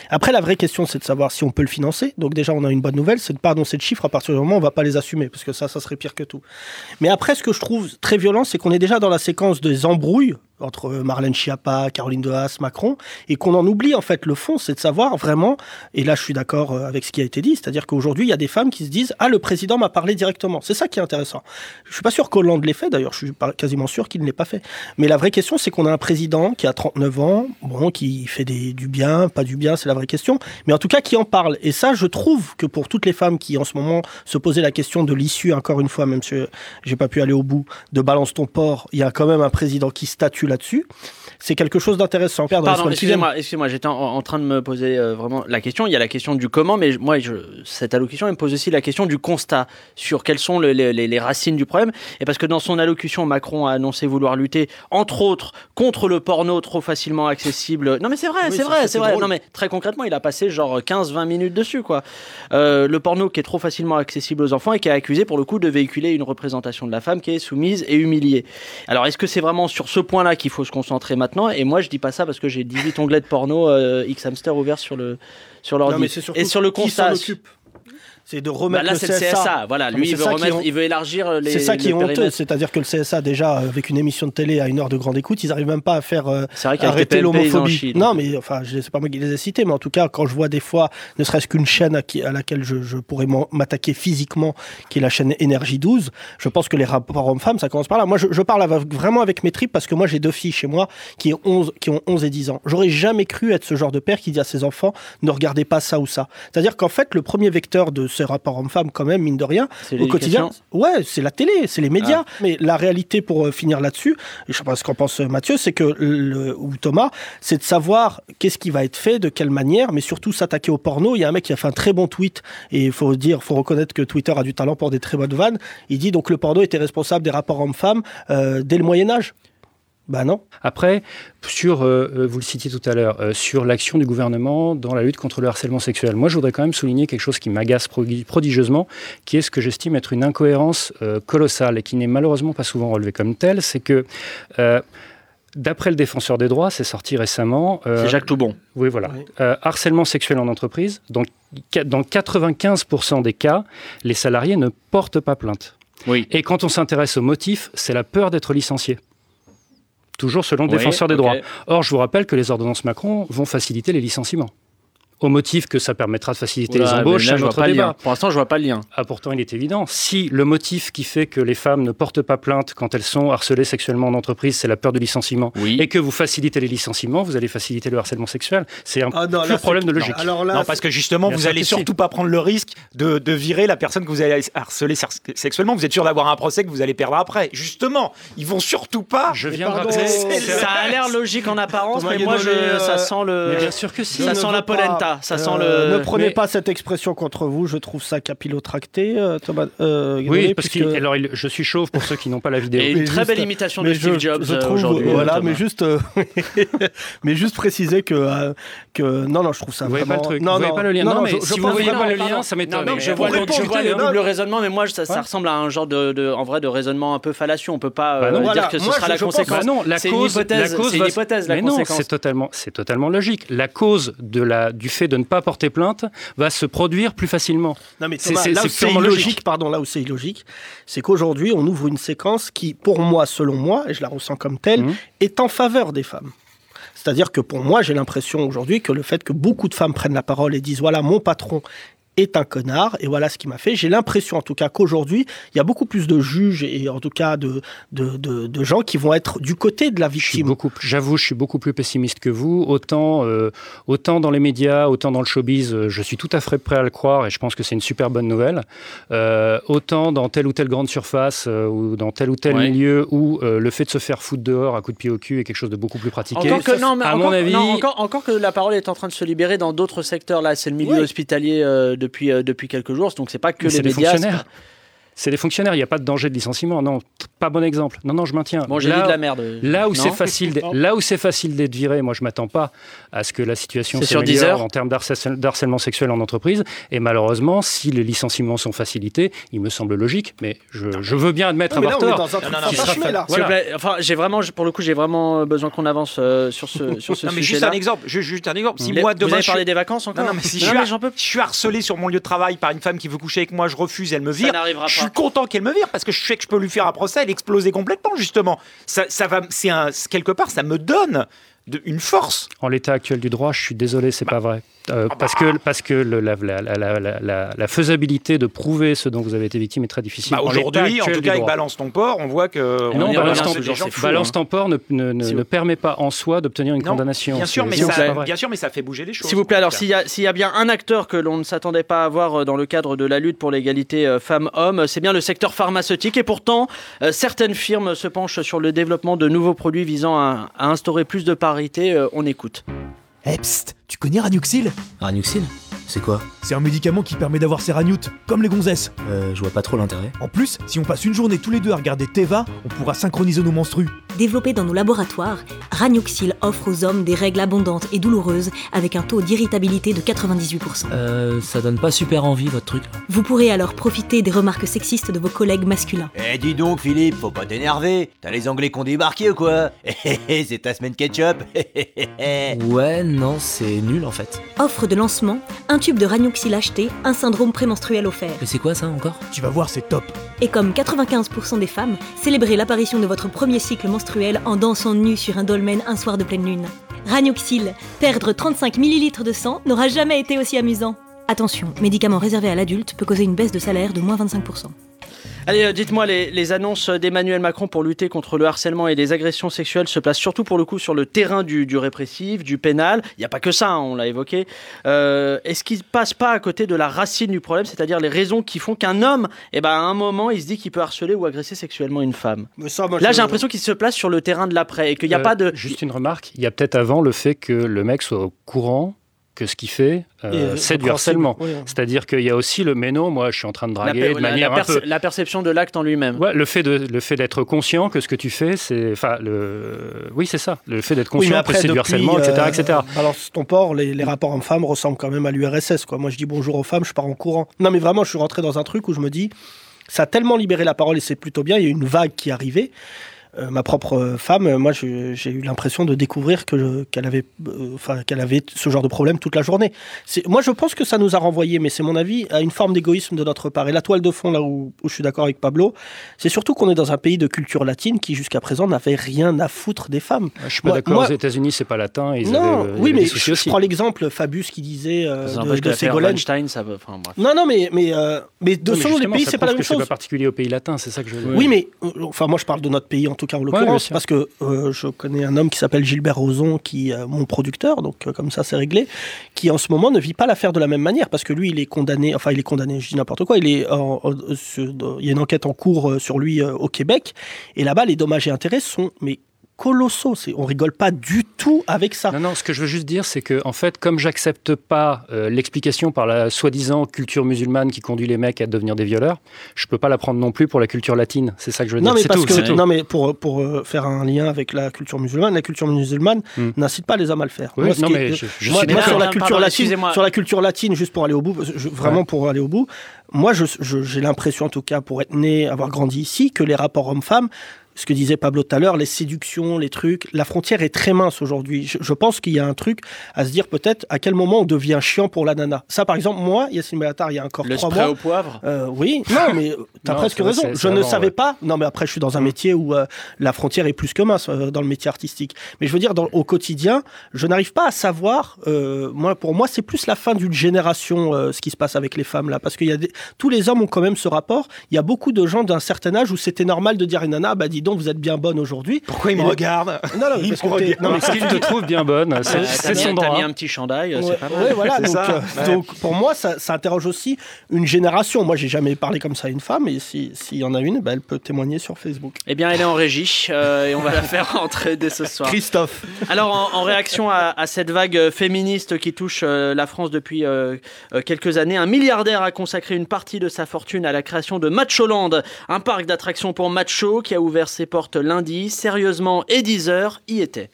Après, la vraie question, c'est de savoir si on peut le financer. Donc déjà, on a une bonne nouvelle, c'est de pas annoncer de chiffres à partir du moment où on va pas les assumer, parce que ça, ça serait pire que tout. Mais après, ce que je trouve très violent, c'est qu'on est déjà dans la séquence des embrouilles entre Marlène Schiappa, Caroline Dehaas, Macron, et qu'on en oublie en fait le fond, c'est de savoir vraiment, et là je suis d'accord euh, avec ce qui a été dit, c'est-à-dire qu'aujourd'hui il y a des femmes qui se disent ah le président m'a parlé directement, c'est ça qui est intéressant. Je suis pas sûr qu'Hollande l'ait fait d'ailleurs, je suis quasiment sûr qu'il ne l'ait pas fait. Mais la vraie question c'est qu'on a un président qui a 39 ans, bon qui fait du bien, pas du bien, c'est la vraie question, mais en tout cas qui en parle. Et ça je trouve que pour toutes les femmes qui en ce moment se posaient la question de l'issue, encore une fois, même si j'ai pas pu aller au bout, de balance ton port, il y a quand même un président qui statue là-dessus. C'est quelque chose d'intéressant. Pardon, excusez-moi, j'étais en, en train de me poser euh, vraiment la question. Il y a la question du comment, mais moi, je, cette allocution, elle me pose aussi la question du constat sur quelles sont le- les, racines du problème. Et parce que dans son allocution, Macron a annoncé vouloir lutter, entre autres, contre le porno trop facilement accessible. Non, mais c'est vrai, Oui, c'est vrai, c'est vrai. drôle. Non, mais très concrètement, il a passé genre 15-20 minutes dessus, quoi. Euh, le porno qui est trop facilement accessible aux enfants et qui est accusé, pour le coup, de véhiculer une représentation de la femme qui est soumise et humiliée. Alors, est-ce que c'est vraiment sur ce point-là qu'il faut se concentrer maintenant Et moi, je dis pas ça parce que j'ai 18 onglets de porno euh, X-Hamster ouverts sur le sur l'ordi. Et sur le constat. C'est de Bah remettre là, le c'est le CSA. Voilà, lui, il veut, remettre, est- il veut élargir les. C'est ça qui est honteux, c'est-à-dire que le CSA, déjà, avec une émission de télé à une heure de grande écoute, ils n'arrivent même pas à faire euh, arrêter l'homophobie. Non, mais enfin, je- c'est pas moi qui les ai cités, mais en tout cas, quand je vois des fois, ne serait-ce qu'une chaîne à, qui- à laquelle je, je pourrais m'attaquer physiquement, qui est la chaîne Énergie 12, je pense que les rapports hommes-femmes, ça commence par là. Moi, je, je parle avec- vraiment avec mes tripes parce que moi, j'ai deux filles chez moi qui ont 11, qui ont 11 et 10 ans. J'aurais jamais cru être ce genre de père qui dit à ses enfants, ne regardez pas ça ou ça. C'est-à-dire qu'en fait, le premier vecteur de ce ces rapports hommes-femmes quand même, mine de rien, au quotidien. Ouais, c'est la télé, c'est les médias. Mais la réalité, pour euh, finir là-dessus, je sais pas ce qu'en pense euh, Mathieu, c'est que le, ou Thomas, c'est de savoir qu'est-ce qui va être fait, de quelle manière, mais surtout s'attaquer au porno. Il y a un mec qui a fait un très bon tweet, et il faut dire, faut reconnaître que Twitter a du talent pour des très bonnes vannes. Il dit donc le porno était responsable des rapports hommes-femmes euh, dès le Moyen Âge. Bah non. Après, sur, euh, euh, vous le citiez tout à l'heure, euh, sur l'action du gouvernement dans la lutte contre le harcèlement sexuel, moi je voudrais quand même souligner quelque chose qui m'agace prodi- prodigieusement, qui est ce que j'estime être une incohérence euh, colossale et qui n'est malheureusement pas souvent relevée comme telle, c'est que euh, d'après le défenseur des droits, c'est sorti récemment. euh, C'est Jacques Toubon. Oui, voilà. Euh, harcèlement sexuel en entreprise, donc qua- dans 95% des cas, les salariés ne portent pas plainte. Oui. Et quand on s'intéresse au motif, c'est la peur d'être licencié. Toujours selon le Oui, défenseur des droits. Or, je vous rappelle que les ordonnances Macron vont faciliter les licenciements. Au motif que ça permettra de faciliter Oula, les embauches, là, je un vois autre pas le débat. lien. Pour l'instant, je vois pas le lien. Ah, pourtant, il est évident. Si le motif qui fait que les femmes ne portent pas plainte quand elles sont harcelées sexuellement en entreprise, c'est la peur du licenciement, et que vous facilitez les licenciements, vous allez faciliter le harcèlement sexuel. C'est un Ah non, là, problème de logique. non, alors là, non, parce que justement, Bien vous allez surtout pas prendre le risque de, de virer la personne que vous allez harceler sexuellement. Vous êtes sûr d'avoir un procès que vous allez perdre après. Justement, ils vont surtout pas. Je viens de pardon, C'est- Ça a l'air logique en apparence, mais moi, je, euh, ça sent le. Mais bien sûr que si. Ça sent la veux Ça sent euh, le. Ne prenez mais- pas cette expression contre vous, je trouve ça capillotracté, euh, Thomas. euh, Oui, parce puisque- que alors, il- je suis chauve pour ceux qui n'ont pas la vidéo. Et une Mais très juste- belle imitation de Steve je, Jobs je trouve, aujourd'hui. voilà, Thomas. mais juste, mais juste préciser que, euh, que non, non, je trouve ça Vous voyez vraiment. pas le truc, non, vous voyez non, pas le lien. Non, Non, non, mais je, si je vous pense voyez pas le lien, ça m'étonne. Je vois, le, double raisonnement, mais moi, ça, ressemble à un genre de, en vrai, de raisonnement un peu fallacieux. On peut pas Bah dire que ce sera la conséquence. Bah non, la c'est cause, c'est une hypothèse, la mais non, c'est totalement, c'est totalement logique. La cause de la, du fait de ne pas porter plainte va se produire plus facilement. Non mais C'est- Thomas, c'est- là où c'est illogique, pardon, là où c'est illogique, c'est qu'aujourd'hui on ouvre une séquence qui, pour moi, selon moi, et je la ressens comme telle, Mhm. est en faveur des femmes. C'est-à-dire que pour moi, j'ai l'impression aujourd'hui que le fait que beaucoup de femmes prennent la parole et disent voilà, mon patron est un connard et voilà ce qu'il m'a fait. J'ai l'impression en tout cas qu'aujourd'hui, il y a beaucoup plus de juges et en tout cas de, de, de- de gens qui vont être du côté de la victime. j'avoue, je suis beaucoup plus pessimiste que vous. Autant, euh, autant dans les médias, autant dans le showbiz, euh, je suis tout à fait prêt à le croire et je pense que c'est une super bonne nouvelle. Euh, autant dans telle ou telle grande surface euh, ou dans tel ou tel Ouais. milieu où euh, le fait de se faire foutre dehors à coup de pied au cul est quelque chose de beaucoup plus pratiqué. Encore que, non, mais à encore, mon avis, non, encore, encore que la parole est en train de se libérer dans d'autres secteurs. Là, c'est le milieu hospitalier euh, depuis, euh, depuis quelques jours. Donc, c'est pas que mais les médias. C'est des fonctionnaires, il n'y a pas de danger de licenciement. Non, pas bon exemple. Non, non, je maintiens. Bon, j'ai de la merde. Là où c'est facile, là où c'est facile d'être viré, moi je m'attends pas à ce que la situation C'est sur 10 s'améliore heures en termes d'harcèlement sexuel en entreprise. Et malheureusement, si les licenciements sont facilités, il me semble logique, mais je, je veux bien admettre Non, mais là, avoir tort. vous enfin, j'ai vraiment, pour le coup, j'ai vraiment besoin qu'on avance euh, sur ce, sur ce Non, mais juste un exemple. Juste, juste un exemple. Si moi Vous demain parlé suis- des vacances encore Non, non, mais si Non, je, mais suis, j'en peux je suis harcelé sur mon lieu de travail par une femme qui veut coucher avec moi, je refuse, elle me Ça vire. n'arrivera Je pas. Content qu'elle me vire parce que je sais que je peux lui faire un procès, elle exploser complètement justement. Ça, ça va, c'est un quelque part, ça me donne de- une force. En l'état actuel du droit, je suis désolé, c'est pas vrai. Euh, ah parce que, parce que le- la, la- la- la- la- la- la faisabilité de prouver ce dont vous avez été victime est très difficile. Bah, Aujourd'hui, en tout cas avec. Balance ton port, on voit que non, Balance ton, ce genre, fou, Balance hein. ton port ne, ne- ne- Si ne vous- permet pas en soi d'obtenir une Non, condamnation. Bien sûr, mais ça, bien sûr, mais ça fait bouger les choses. S'il vous plaît, alors s'il y, a- s'il y a bien un acteur que l'on ne s'attendait pas à voir euh, dans le cadre de la lutte pour l'égalité euh, femmes-hommes, c'est bien le secteur pharmaceutique. Et pourtant, euh, certaines firmes se penchent sur le développement de nouveaux produits visant à, à instaurer plus de parité. Euh, on écoute. Eh tu connais Ranuxil Ranuxil C'est quoi? C'est un médicament qui permet d'avoir ses ragnoutes, comme les gonzesses. Euh, je vois pas trop l'intérêt. En plus, si on passe une journée tous les deux à regarder Teva, on pourra synchroniser nos menstrues. Développé dans nos laboratoires, Ragnoxil offre aux hommes des règles abondantes et douloureuses avec un taux d'irritabilité de 98%. Euh, ça donne pas super envie votre truc. Vous pourrez alors profiter des remarques sexistes de vos collègues masculins. Eh dis donc Philippe, faut pas t'énerver. T'as les Anglais qui ont débarqué ou quoi? C'est ta semaine ketchup. Ouais, non, c'est nul en fait. Offre de lancement, un tube de Ragnoxil acheté, un syndrome prémenstruel offert. Mais c'est quoi ça encore? Tu vas voir, c'est top. Et comme 95% des femmes, célébrez l'apparition de votre premier cycle menstruel en dansant nu sur un dolmen un soir de pleine lune. Ragnoxil, perdre 35 ml de sang n'aura jamais été aussi amusant. Attention, médicament réservé à l'adulte peut causer une baisse de salaire de moins 25%. Allez, euh, dites-moi, les, les annonces d'Emmanuel Macron pour lutter contre le harcèlement et les agressions sexuelles se placent surtout pour le coup sur le terrain du, du répressif, du pénal. Il n'y a pas que ça, hein, on l'a évoqué. Euh, Est-ce qu'il ne passe pas à côté de la racine du problème, c'est-à-dire les raisons qui font qu'un homme, eh ben, à un moment, il se dit qu'il peut harceler ou agresser sexuellement une femme? Mais ça, moi, Là, j'ai l'impression qu'il se place sur le terrain de l'après et qu'il n'y a Euh, pas de. Juste une remarque, il y a peut-être avant le fait que le mec soit au courant que ce qu'il fait, euh, euh, c'est du harcèlement. oui. C'est-à-dire qu'il y a aussi le mais non, moi je suis en train de La, draguer per- de la- manière la un perce- peu. la perception de l'acte en lui-même. Ouais, le fait de le fait d'être conscient que ce que tu fais, c'est, enfin, le, oui, c'est ça, le fait d'être Oui, conscient après, que c'est du harcèlement, etc., euh, etc. Balance ton port, les, les rapports hommes-femmes ressemblent quand même à l'URSS. Quoi. Moi, je dis bonjour aux femmes, je pars en courant. Non, mais vraiment, je suis rentré dans un truc où je me dis, ça a tellement libéré la parole et c'est plutôt bien. Il y a une vague qui est arrivée. Euh, ma propre euh, femme, euh, moi, j'ai eu l'impression de découvrir qu'elle avait, euh, enfin, qu'elle avait ce genre de problème toute la journée. Moi, je pense que ça nous a renvoyé, mais c'est mon avis, à une forme d'égoïsme de notre part. Et la toile de fond, là où, où je suis d'accord avec Pablo, c'est surtout qu'on est dans un pays de culture latine qui, jusqu'à présent, n'avait rien à foutre des femmes. Je suis pas d'accord. moi- Aux États-Unis, c'est pas latin. Ils non, avaient, euh, oui, mais des je, aussi. je prends l'exemple Fabius qui disait euh, de, de Ségolène. Ça veut. Enfin, bref. Non, non, mais, mais, euh, mais de Non, mais selon les justement, pays, c'est pas la même que c'est chose. pas particulier aux pays latins, c'est ça que je veux dire. Oui, mais enfin, moi je parle de notre pays en tout cas en l'occurrence, parce que euh, je connais un homme qui s'appelle Gilbert Rozon, qui est mon producteur, donc euh, comme ça c'est réglé, qui en ce moment ne vit pas l'affaire de la même manière, parce que lui il est condamné, enfin il est condamné, je dis n'importe quoi, il est en- en- sur- il y a une enquête en cours euh, sur lui euh, au Québec, et là-bas les dommages et intérêts sont mais colossaux, c'est, on rigole pas du tout avec ça. Non, non, ce que je veux juste dire, c'est que, en fait, comme j'accepte pas euh, l'explication par la soi-disant culture musulmane qui conduit les mecs à devenir des violeurs, je peux pas la prendre non plus pour la culture latine. C'est ça que je veux Non dire. mais C'est parce tout, que non mais pour pour euh, faire un lien avec la culture musulmane, la culture musulmane n'incite pas les hommes à le faire. Hmm. Oui, non, mais est- je- je moi, suis moi, sur la Pardon, culture latine, excusez-moi. sur la culture latine, juste pour aller au bout, parce que je- vraiment Ouais. pour aller au bout, moi je- je- j'ai l'impression en tout cas pour être né, avoir grandi ici, que les rapports hommes-femmes ce que disait Pablo tout à l'heure, les séductions, les trucs, la frontière est très mince aujourd'hui. Je, je pense qu'il y a un truc à se dire peut-être à quel moment on devient chiant pour la nana. Ça, par exemple, moi, Yassine Bellatar, il y a encore Le trois mois. au poivre? Euh, oui, non, mais euh, t'as presque raison. Je ne savais ouais. pas. Non, mais après, je suis dans un métier où euh, la frontière est plus que mince euh, dans le métier artistique. Mais je veux dire, dans, au quotidien, je n'arrive pas à savoir. moi, pour moi, c'est plus la fin d'une génération ce qui se passe avec les femmes là, parce qu'il y a des, tous les hommes ont quand même ce rapport. Il y a beaucoup de gens d'un certain âge où c'était normal de dire à une nana, bah dis donc, vous êtes bien bonne aujourd'hui. Pourquoi il me regarde Non, non, parce me que non, mais qu'il te trouve bien bonne, c'est Euh, c'est t'as mis- son T'as droit. mis un petit chandail, Ouais, c'est pas mal. ouais, voilà. C'est Donc, ça, euh, ouais. donc, pour moi, ça, ça interroge aussi une génération. Moi, j'ai jamais parlé comme ça à une femme, et si- s'il y en a une, bah, elle peut témoigner sur Facebook. Eh bien, elle est en régie euh, et on va la faire rentrer dès ce soir. Christophe. Alors, en, en réaction à, à cette vague euh, féministe qui touche euh, la France depuis quelques années, un milliardaire a consacré une partie de sa fortune à la création de Macholand, un parc d'attractions pour machos qui a ouvert ses portes lundi. Sérieusement, et 10 heures y était.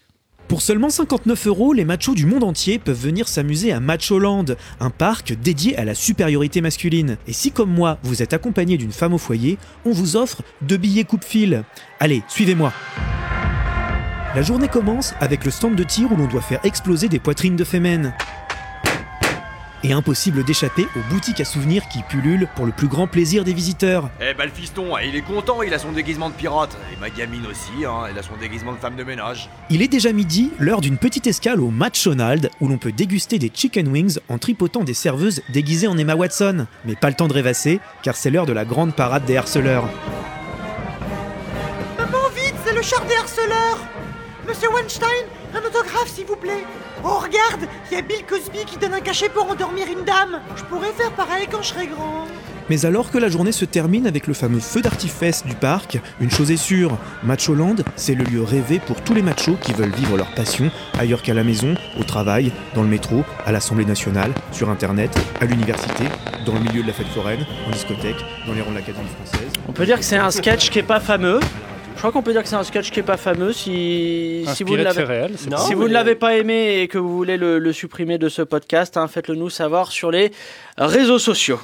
Pour seulement 59 euros, les machos du monde entier peuvent venir s'amuser à Macholand, un parc dédié à la supériorité masculine. Et si comme moi, vous êtes accompagné d'une femme au foyer, on vous offre deux billets coupe-fil. Allez, suivez-moi. La journée commence avec le stand de tir où l'on doit faire exploser des poitrines de femmes. Et impossible d'échapper aux boutiques à souvenirs qui pullulent pour le plus grand plaisir des visiteurs. Eh bah le fiston, il est content, il a son déguisement de pirate. Et ma gamine aussi, hein, elle a son déguisement de femme de ménage. Il est déjà midi, l'heure d'une petite escale au McDonald's où l'on peut déguster des chicken wings en tripotant des serveuses déguisées en Emma Watson. Mais pas le temps de rêvasser, car c'est l'heure de la grande parade des harceleurs. Maman, vite, c'est le char des harceleurs Monsieur Weinstein, un autographe, s'il vous plaît Oh, regarde, il y a Bill Cosby qui donne un cachet pour endormir une dame Je pourrais faire pareil quand je serai grand. Mais alors que la journée se termine avec le fameux feu d'artifice du parc, une chose est sûre, Macholand, c'est le lieu rêvé pour tous les machos qui veulent vivre leur passion ailleurs qu'à la maison, au travail, dans le métro, à l'Assemblée nationale, sur Internet, à l'université, dans le milieu de la fête foraine, en discothèque, dans les rangs de l'Académie française. On peut dire que c'est un sketch qui est pas fameux. Je crois qu'on peut dire que c'est un sketch qui est pas fameux. Si, si vous ne l'avez pas- si vous ne l'avez pas aimé et que vous voulez le, le supprimer de ce podcast, hein, faites-le nous savoir sur les réseaux sociaux.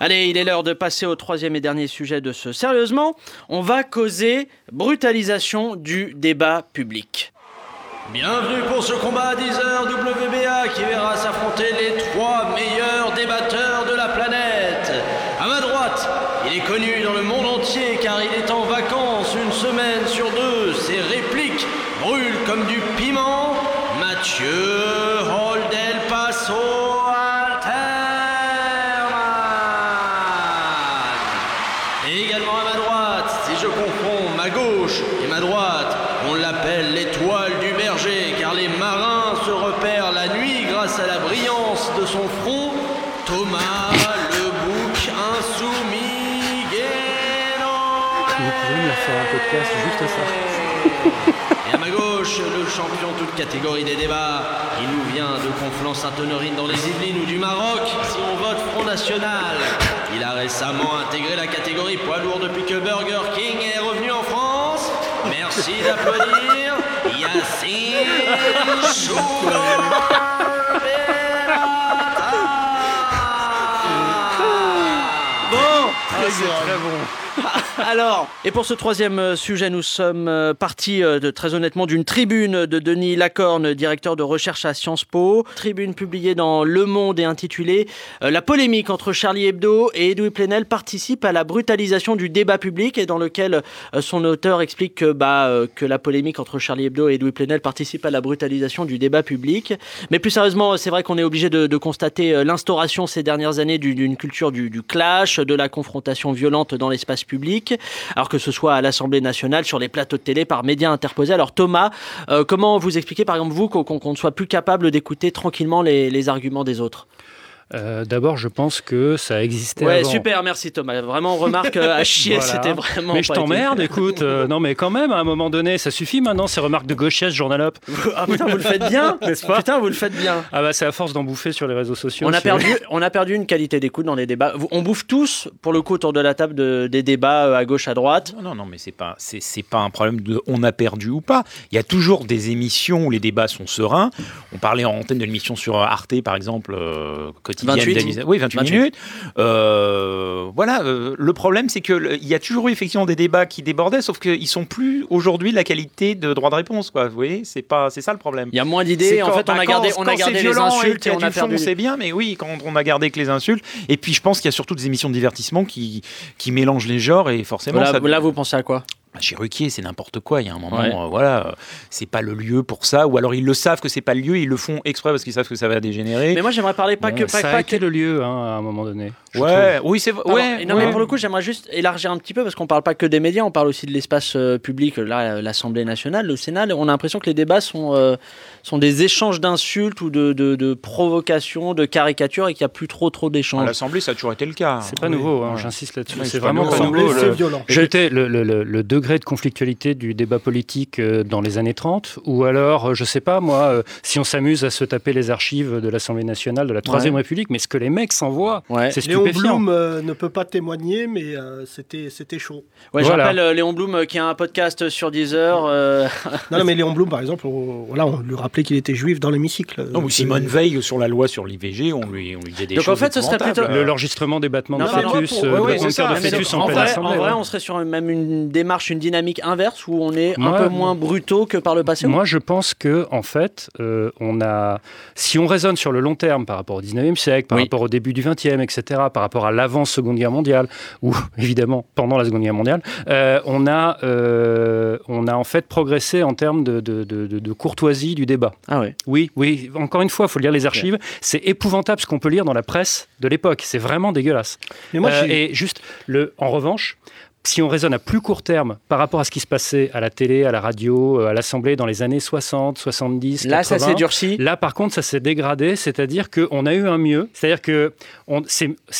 Allez, il est l'heure de passer au troisième et dernier sujet de ce Sérieusement, on va causer brutalisation du débat public. Bienvenue pour ce combat à 10h WBA qui verra s'affronter les trois meilleurs Mathieu Holdel Paso Alterman. Et également à ma droite, si je confonds ma gauche et ma droite, on l'appelle l'étoile du berger car les marins se repèrent la nuit grâce à la brillance de son front. Thomas le bouc insoumis. Vous pouvez faire un podcast juste à ça catégorie des débats. Il nous vient de Conflans-Sainte-Honorine dans les Yvelines ou du Maroc, si on vote Front National. Il a récemment intégré la catégorie poids lourd depuis que Burger King est revenu en France. Merci d'applaudir Yacine Bon, très bon. Alors, et pour ce troisième euh, sujet, nous sommes euh, partis euh, de, très honnêtement d'une tribune de Denis Lacorne, directeur de recherche à Sciences Po. Tribune publiée dans Le Monde et intitulée La polémique entre Charlie Hebdo et Edoui Plenel participe à la brutalisation du débat public et dans lequel son auteur explique que, bah, que la polémique entre Charlie Hebdo et Edoui Plenel participe à la brutalisation du débat public. Mais plus sérieusement, c'est vrai qu'on est obligé de, de constater l'instauration ces dernières années d'une culture du, du clash, de la confrontation violente dans l'espace public, alors que ce soit à l'Assemblée nationale, sur les plateaux de télé, par médias interposés. Alors Thomas, euh, comment vous expliquez par exemple vous qu'on ne soit plus capable d'écouter tranquillement les, les arguments des autres? Euh, D'abord, je pense que ça existait ouais, avant. super, merci Thomas. Vraiment, remarque euh, à chier, Voilà. c'était vraiment. Mais je t'emmerde, écoute. euh, non, mais quand même, à un moment donné, ça suffit maintenant, ces remarques de gauchesse, journalop. Ah putain, vous le faites bien N'est-ce pas Putain, vous le faites bien. Ah bah, c'est à force d'en bouffer sur les réseaux sociaux. On a, perdu, on a perdu une qualité d'écoute dans les débats. On bouffe tous, pour le coup, autour de la table de- des débats à gauche, à droite. Non, non, non, mais c'est pas, c'est pas un problème de on a perdu ou pas. Il y a toujours des émissions où les débats sont sereins. On parlait en antenne de l'émission sur Arte, par exemple, euh, quotidienne 28. d'Elisa- Oui, 28, 28. minutes. Euh, voilà, euh, le problème, c'est que le- il y a toujours eu effectivement des débats qui débordaient, sauf qu'ils sont plus aujourd'hui de la qualité de droit de réponse, quoi. Vous voyez, c'est pas, c'est ça le problème. Il y a moins d'idées. En fait, on bah, a gardé, on a quand gardé les insultes qu'il et y on a perdu. c'est bien, mais oui, quand on a gardé que les insultes. Et puis, je pense qu'il y a surtout des émissions de divertissement qui, qui mélangent les genres et forcément. Là, ça... là, vous pensez à quoi? Chez Ruquier, c'est n'importe quoi. Il y a un moment, Ouais. euh, voilà, euh, c'est pas le lieu pour ça. Ou alors ils le savent que c'est pas le lieu, ils le font exprès parce qu'ils savent que ça va dégénérer. Mais moi, j'aimerais parler pas que. Pas, ça a pas été que- le lieu, hein, à un moment donné. Ouais, trouve. oui, c'est vrai. Ouais, non, ouais. mais pour le coup, j'aimerais juste élargir un petit peu parce qu'on parle pas que des médias, on parle aussi de l'espace euh, public. Là, l'Assemblée nationale, le Sénat, on a l'impression que les débats sont, euh, sont des échanges d'insultes ou de, de, de provocations, de caricatures et qu'il n'y a plus trop trop À d'échanges. l'Assemblée, ça a toujours été le cas. C'est pas nouveau, hein, j'insiste là-dessus. C'est vraiment nouveau. pas nouveau. c'est Le- violent. Jeter le, le- le- le degré de conflictualité du débat politique euh, dans les années 30, ou alors, euh, je sais pas moi, euh, si on s'amuse à se taper les archives de l'Assemblée nationale de la Troisième Ouais. République, mais ce que les mecs s'envoient, Ouais. c'est Léon stupéfiant. Blum euh, ne peut pas témoigner, mais euh, c'était c'était chaud. Ouais, je rappelle euh, Léon Blum euh, qui a un podcast sur Deezer. euh, Non, non, mais Léon Blum, par exemple, on, voilà, on lui rappelait qu'il était juif dans l'hémicycle. Non, ou Euh, Simone Veil sur la loi sur l'IVG, on lui, on lui disait des Donc, en choses fait, ce serait plutôt- Le- L'enregistrement des battements Non, de fœtus, pour- euh, de donc, fœtus en en vrai, en on serait sur même une démarche, une dynamique inverse où on est un peu moins brutaux que par le passé. Moi, je pense que en fait, euh, on a, si on raisonne sur le long terme par rapport au 19e siècle, par Oui. rapport au début du 20e, etc., par rapport à l'avant Seconde Guerre mondiale, ou évidemment pendant la Seconde Guerre mondiale, euh, on a, euh, on a en fait progressé en termes de, de- de- de- de courtoisie du débat. Ah ouais. Oui, oui. Encore une fois, il faut lire les archives. C'est épouvantable ce qu'on peut lire dans la presse de l'époque. C'est vraiment dégueulasse. Mais moi, Euh, et juste, le, en revanche, si on raisonne à plus court terme par rapport à ce qui se passait à la télé, à la radio, euh, à l'Assemblée dans les années 60, 70, Là, ça 80, s'est durci. Là, par contre, ça s'est dégradé, c'est-à-dire qu'on a eu un mieux. C'est-à-dire que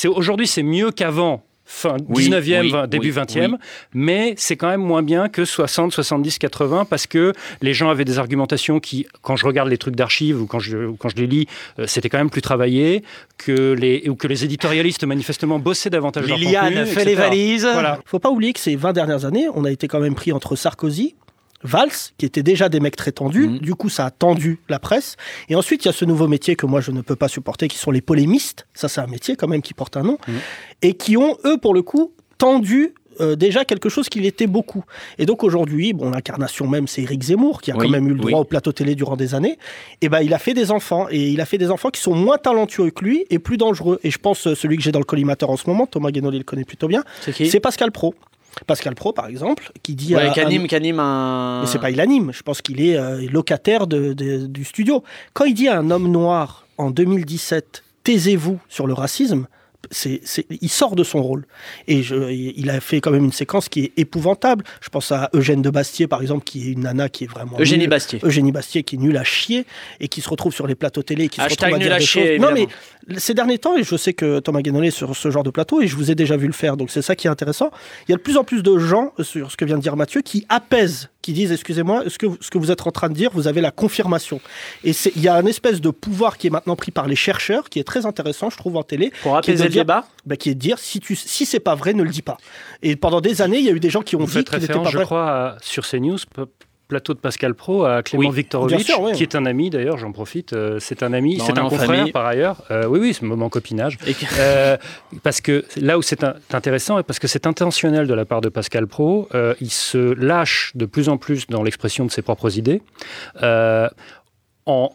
aujourd'hui, c'est mieux qu'avant. Fin Oui, 19e, oui, 20, début oui, 20e, oui. mais c'est quand même moins bien que 60, 70, 80 parce que les gens avaient des argumentations qui, quand je regarde les trucs d'archives ou quand je, ou quand je les lis, euh, c'était quand même plus travaillé, que les, ou que les éditorialistes manifestement bossaient davantage leur Liliane contenu, fait les etc. valises. Voilà. faut pas oublier que ces 20 dernières années, on a été quand même pris entre Sarkozy, Valls, qui étaient déjà des mecs très tendus. Mhm. Du coup, ça a tendu la presse. Et ensuite, il y a ce nouveau métier que moi, je ne peux pas supporter, qui sont les polémistes. Ça, c'est un métier quand même qui porte un nom. Mhm. Et qui ont, eux, pour le coup, tendu euh, déjà quelque chose qui l'était beaucoup. Et donc aujourd'hui, bon, l'incarnation même, c'est Éric Zemmour, qui a Oui, quand même eu le droit oui. au plateau télé durant des années. Et ben, il a fait des enfants. Et il a fait des enfants qui sont moins talentueux que lui et plus dangereux. Et je pense, euh, celui que j'ai dans le collimateur en ce moment, Thomas Guénoli le connaît plutôt bien, c'est Pascal Pro. Pascal Pro, par exemple, qui dit Ouais, à- qu'anime, qu'anime un. mais c'est pas il anime, je pense qu'il est euh, locataire de- de- du studio. Quand il dit à un homme noir en 2017, taisez-vous sur le racisme, il sort de son rôle. Et je- il a fait quand même une séquence qui est épouvantable. Je pense à Eugène de Bastier, par exemple, qui est une nana qui est vraiment. Eugénie nulle. Bastier. Eugénie Bastier, qui est nulle à chier et qui se retrouve sur les plateaux télé et qui se Hashtag retrouve à dire à des chier, choses. Non, mais ces derniers temps, et je sais que Thomas Guénolé est sur ce genre de plateau, et je vous ai déjà vu le faire, donc c'est ça qui est intéressant. Il y a de plus en plus de gens, sur ce que vient de dire Mathieu, qui apaisent, qui disent, excusez-moi, ce que, vous- ce que vous êtes en train de dire, vous avez la confirmation. Et c'est- il y a un espèce de pouvoir qui est maintenant pris par les chercheurs, qui est très intéressant, je trouve, en télé. Pour apaiser le débat bah, Qui est de dire, si, tu, si c'est pas vrai, ne le dis pas. Et pendant des années, il y a eu des gens qui ont Vous dit n'était référence, pas je vrai. crois, à- sur CNews, plateau de Pascal Pro, à Clément Oui, Viktorovitch, qui est un ami d'ailleurs, j'en profite. euh, c'est un ami, c'est un confrère famille. par ailleurs. Euh, oui, oui, c'est un moment copinage. Que- Euh, parce que là où c'est intéressant, et parce que c'est intentionnel de la part de Pascal Pro, euh, il se lâche de plus en plus dans l'expression de ses propres idées, en,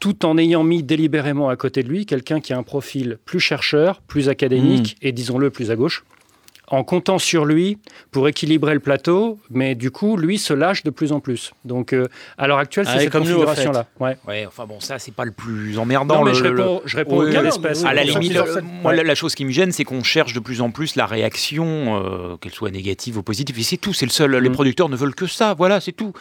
tout en ayant mis délibérément à côté de lui quelqu'un qui a un profil plus chercheur, plus académique Hmm. et disons-le plus à gauche. En comptant sur lui pour équilibrer le plateau, mais du coup, lui se lâche de plus en plus. Donc, euh, à l'heure actuelle, Ah, c'est et cette comme nous, au fait. configuration-là. Ouais. Ouais, enfin bon, ça c'est pas le plus emmerdant. Non, mais le- je réponds, le- je réponds Oui, au cas d'espèce. oui, À la limite, moi, Ouais. la, chose qui me gêne, c'est qu'on cherche de plus en plus la réaction, euh, qu'elle soit négative ou positive. Et c'est tout, c'est le seul. Les Mm. producteurs ne veulent que ça. Voilà, c'est tout.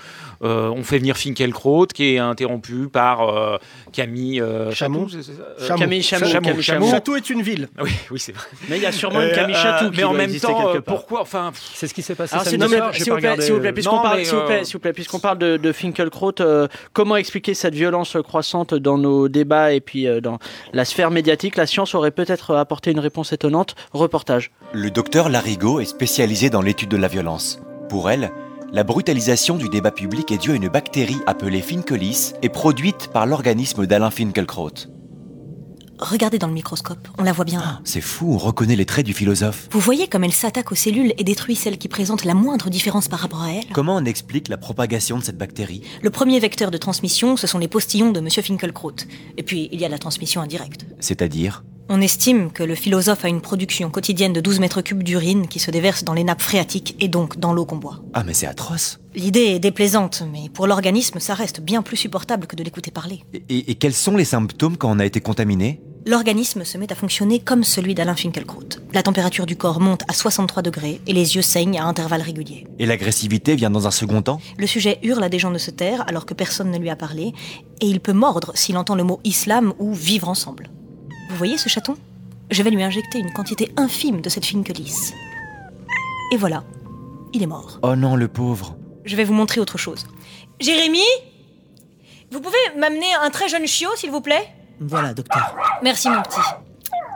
Euh, on fait venir Finkielkraut, qui est interrompu par euh, Camille euh, Chamon. Chatou. Camille Chameau, Chameau, est une ville. Oui, oui, c'est vrai. Mais il y a sûrement une Camille Chatou qui mais en même exister temps, quelque euh, part. pourquoi Enfin, C'est ce qui s'est passé Alors, s'il vous plaît, euh, puisqu'on parle, puisqu'on de, de Finkelkraut, euh, comment expliquer cette violence croissante dans nos débats et puis euh, dans la sphère médiatique? La science aurait peut-être apporté une réponse étonnante. Reportage. Le docteur Larigot est spécialisé dans l'étude de la violence. Pour elle, la brutalisation du débat public est due à une bactérie appelée Finkelis et produite par l'organisme d'Alain Finkielkraut. Regardez dans le microscope, on la voit bien là. C'est fou, on reconnaît les traits du philosophe. Vous voyez comme elle s'attaque aux cellules et détruit celles qui présentent la moindre différence par rapport à elle? Comment on explique la propagation de cette bactérie? Le premier vecteur de transmission, ce sont les postillons de Monsieur Finkelkraut. Et puis, il y a la transmission indirecte. C'est-à-dire? On estime que le philosophe a une production quotidienne de 12 mètres cubes d'urine qui se déverse dans les nappes phréatiques et donc dans l'eau qu'on boit. Ah mais c'est atroce. L'idée est déplaisante, mais pour l'organisme, ça reste bien plus supportable que de l'écouter parler. Et, et quels sont les symptômes quand on a été contaminé? L'organisme se met à fonctionner comme celui d'Alain Finkielkraut. La température du corps monte à 63 degrés et les yeux saignent à intervalles réguliers. Et l'agressivité vient dans un second temps? Le sujet hurle à des gens de se taire alors que personne ne lui a parlé, et il peut mordre s'il entend le mot islam ou vivre ensemble. Vous voyez ce chaton? Je vais lui injecter une quantité infime de cette finkelis. Et voilà, il est mort. Oh non, le pauvre. Je vais vous montrer autre chose. Jérémy Vous pouvez m'amener un très jeune chiot, s'il vous plaît? Voilà, docteur. Merci, mon petit.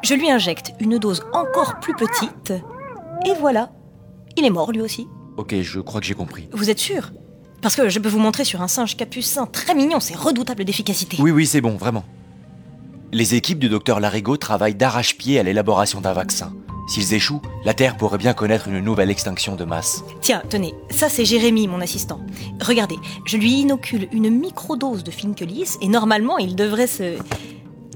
Je lui injecte une dose encore plus petite, et voilà, il est mort lui aussi. Ok, je crois que j'ai compris. Vous êtes sûr? Parce que je peux vous montrer sur un singe capucin très mignon, c'est redoutable d'efficacité. Oui, oui, c'est bon, vraiment. Les équipes du docteur Larigot travaillent d'arrache-pied à l'élaboration d'un vaccin. S'ils échouent, la Terre pourrait bien connaître une nouvelle extinction de masse. Tiens, tenez, ça c'est Jérémy, mon assistant. Regardez, je lui inocule une microdose de Finkelis et normalement il devrait se.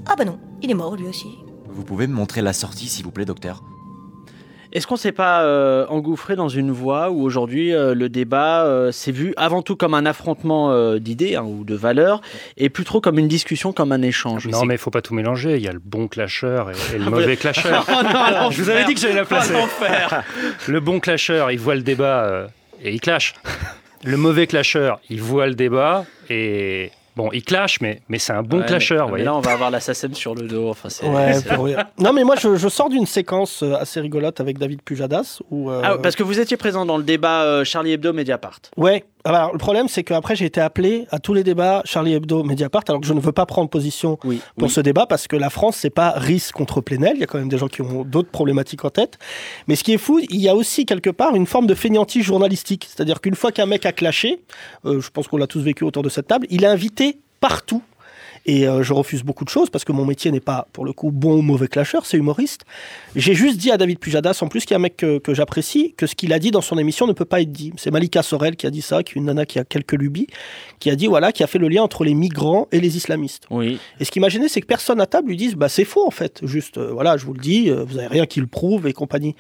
Ah bah non, il est mort lui aussi. Vous pouvez me montrer la sortie, s'il vous plaît, docteur? Est-ce qu'on s'est pas euh, engouffré dans une voie où aujourd'hui euh, le débat euh, s'est vu avant tout comme un affrontement d'idées hein, ou de valeurs et plus trop comme une discussion, comme un échange Non, mais il faut pas tout mélanger. Il y a le bon clasheur et, et le Ah, mauvais clasheur. Oh non, je vous avais dit que j'allais la placer. Oh, le bon clasheur, il voit le débat et il clash. Le mauvais clasheur, il voit le débat et bon, il clash, mais, mais c'est un bon Ouais, clasheur. mais- là, on va avoir l'assassin sur le dos. Enfin, Ouais, pour. Non, mais moi, je, je sors d'une séquence euh, assez rigolote avec David Pujadas. Où, euh, Ah, parce que vous étiez présent dans le débat euh, Charlie Hebdo Mediapart. Ouais. Alors, le problème, c'est qu'après, j'ai été appelé à tous les débats Charlie Hebdo, Mediapart, alors que je ne veux pas prendre position pour oui. ce débat parce que la France, c'est pas RIS contre Plenel. Il y a quand même des gens qui ont d'autres problématiques en tête. Mais ce qui est fou, il y a aussi quelque part une forme de fainéantise journalistique. C'est-à-dire qu'une fois qu'un mec a clashé, euh, je pense qu'on l'a tous vécu autour de cette table, il est invité partout. Et euh, je refuse beaucoup de choses parce que mon métier n'est pas, pour le coup, bon ou mauvais clasheur, c'est humoriste. J'ai juste dit à David Pujadas, en plus, qui est un mec que, que j'apprécie, que ce qu'il a dit dans son émission ne peut pas être dit. C'est Malika Sorel qui a dit ça, qui est une nana qui a quelques lubies, qui a dit, voilà, qui a fait le lien entre les migrants et les islamistes. Oui. Et ce qui m'a gêné, c'est que personne à table lui dise, bah c'est faux en fait. Juste, euh, voilà, je vous le dis, euh, vous avez rien qui le prouve et compagnie.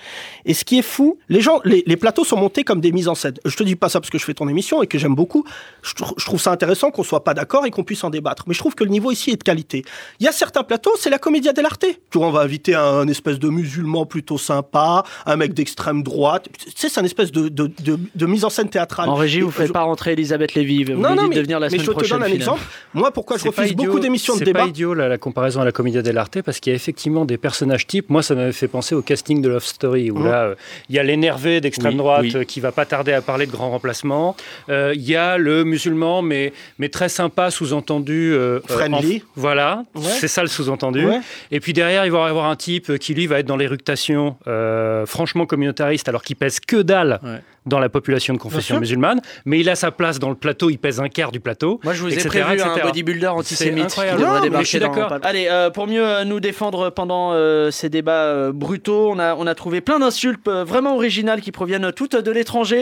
Et ce qui est fou, les gens, les, les plateaux sont montés comme des mises en scène. Je te dis pas ça parce que je fais ton émission et que j'aime beaucoup. Je, trou- je trouve ça intéressant qu'on soit pas d'accord et qu'on puisse en débattre. Mais je trouve que le niveau ici est de qualité. Il y a certains plateaux, c'est la Commedia dell'arte. Tu vois, on va inviter un, un espèce de musulman plutôt sympa, un mec d'extrême droite. Tu sais, c'est un espèce de, de, de, de mise en scène théâtrale. En régie, Et vous faites je- pas rentrer Elisabeth Lévy. Vous Non, lui non, dites mais, de venir la mais semaine je te prochaine. donne un finalement. exemple. Moi, pourquoi je C'est refuse idiot- beaucoup d'émissions de C'est débat pas idiot la, la comparaison à la Commedia dell'arte parce qu'il y a effectivement des personnages types. Moi, ça m'avait fait penser au casting de Love Story où Mhm. là, euh, il y a l'énervé d'extrême Oui, droite oui. qui va pas tarder à parler de grand remplacement. Euh, Il y a le musulman mais mais très sympa, sous-entendu. euh, Friendly. en- voilà, Ouais. c'est ça le sous-entendu. Ouais. Et puis derrière, il va y avoir un type qui lui va être dans l'éructation, euh, franchement communautariste, alors qu'il pèse que dalle. Ouais. Dans la population de confession musulmane, mais il a sa place dans le plateau, il pèse un quart du plateau. Moi, je vous ai etc., prévu un bodybuilder antisémite qui incroyable. devrait Non, mais débarquer je suis dans- d'accord. Allez, euh, pour mieux euh, nous défendre pendant euh, ces débats euh, brutaux, on a, on a trouvé plein d'insultes euh, vraiment originales qui proviennent toutes de l'étranger.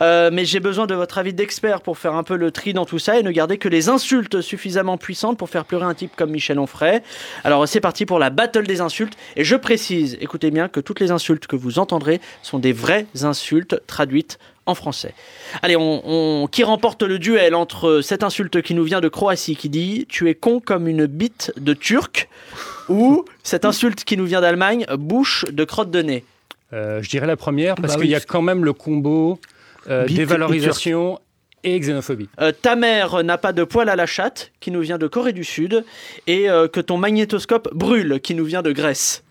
Euh, mais j'ai besoin de votre avis d'expert pour faire un peu le tri dans tout ça et ne garder que les insultes suffisamment puissantes pour faire pleurer un type comme Michel Onfray. Alors, c'est parti pour la battle des insultes. Et je précise, écoutez bien, que toutes les insultes que vous entendrez sont des vraies insultes traduites en français. Allez, on, on- qui remporte le duel entre cette insulte qui nous vient de Croatie qui dit Tu es con comme une bite de turc ou cette insulte qui nous vient d'Allemagne, bouche de crotte de nez Euh, je dirais la première parce Bah qu'il oui, y a quand même le combo euh, dévalorisation et xénophobie. Euh, Ta mère n'a pas de poil à la chatte qui nous vient de Corée du Sud et euh, que ton magnétoscope brûle qui nous vient de Grèce.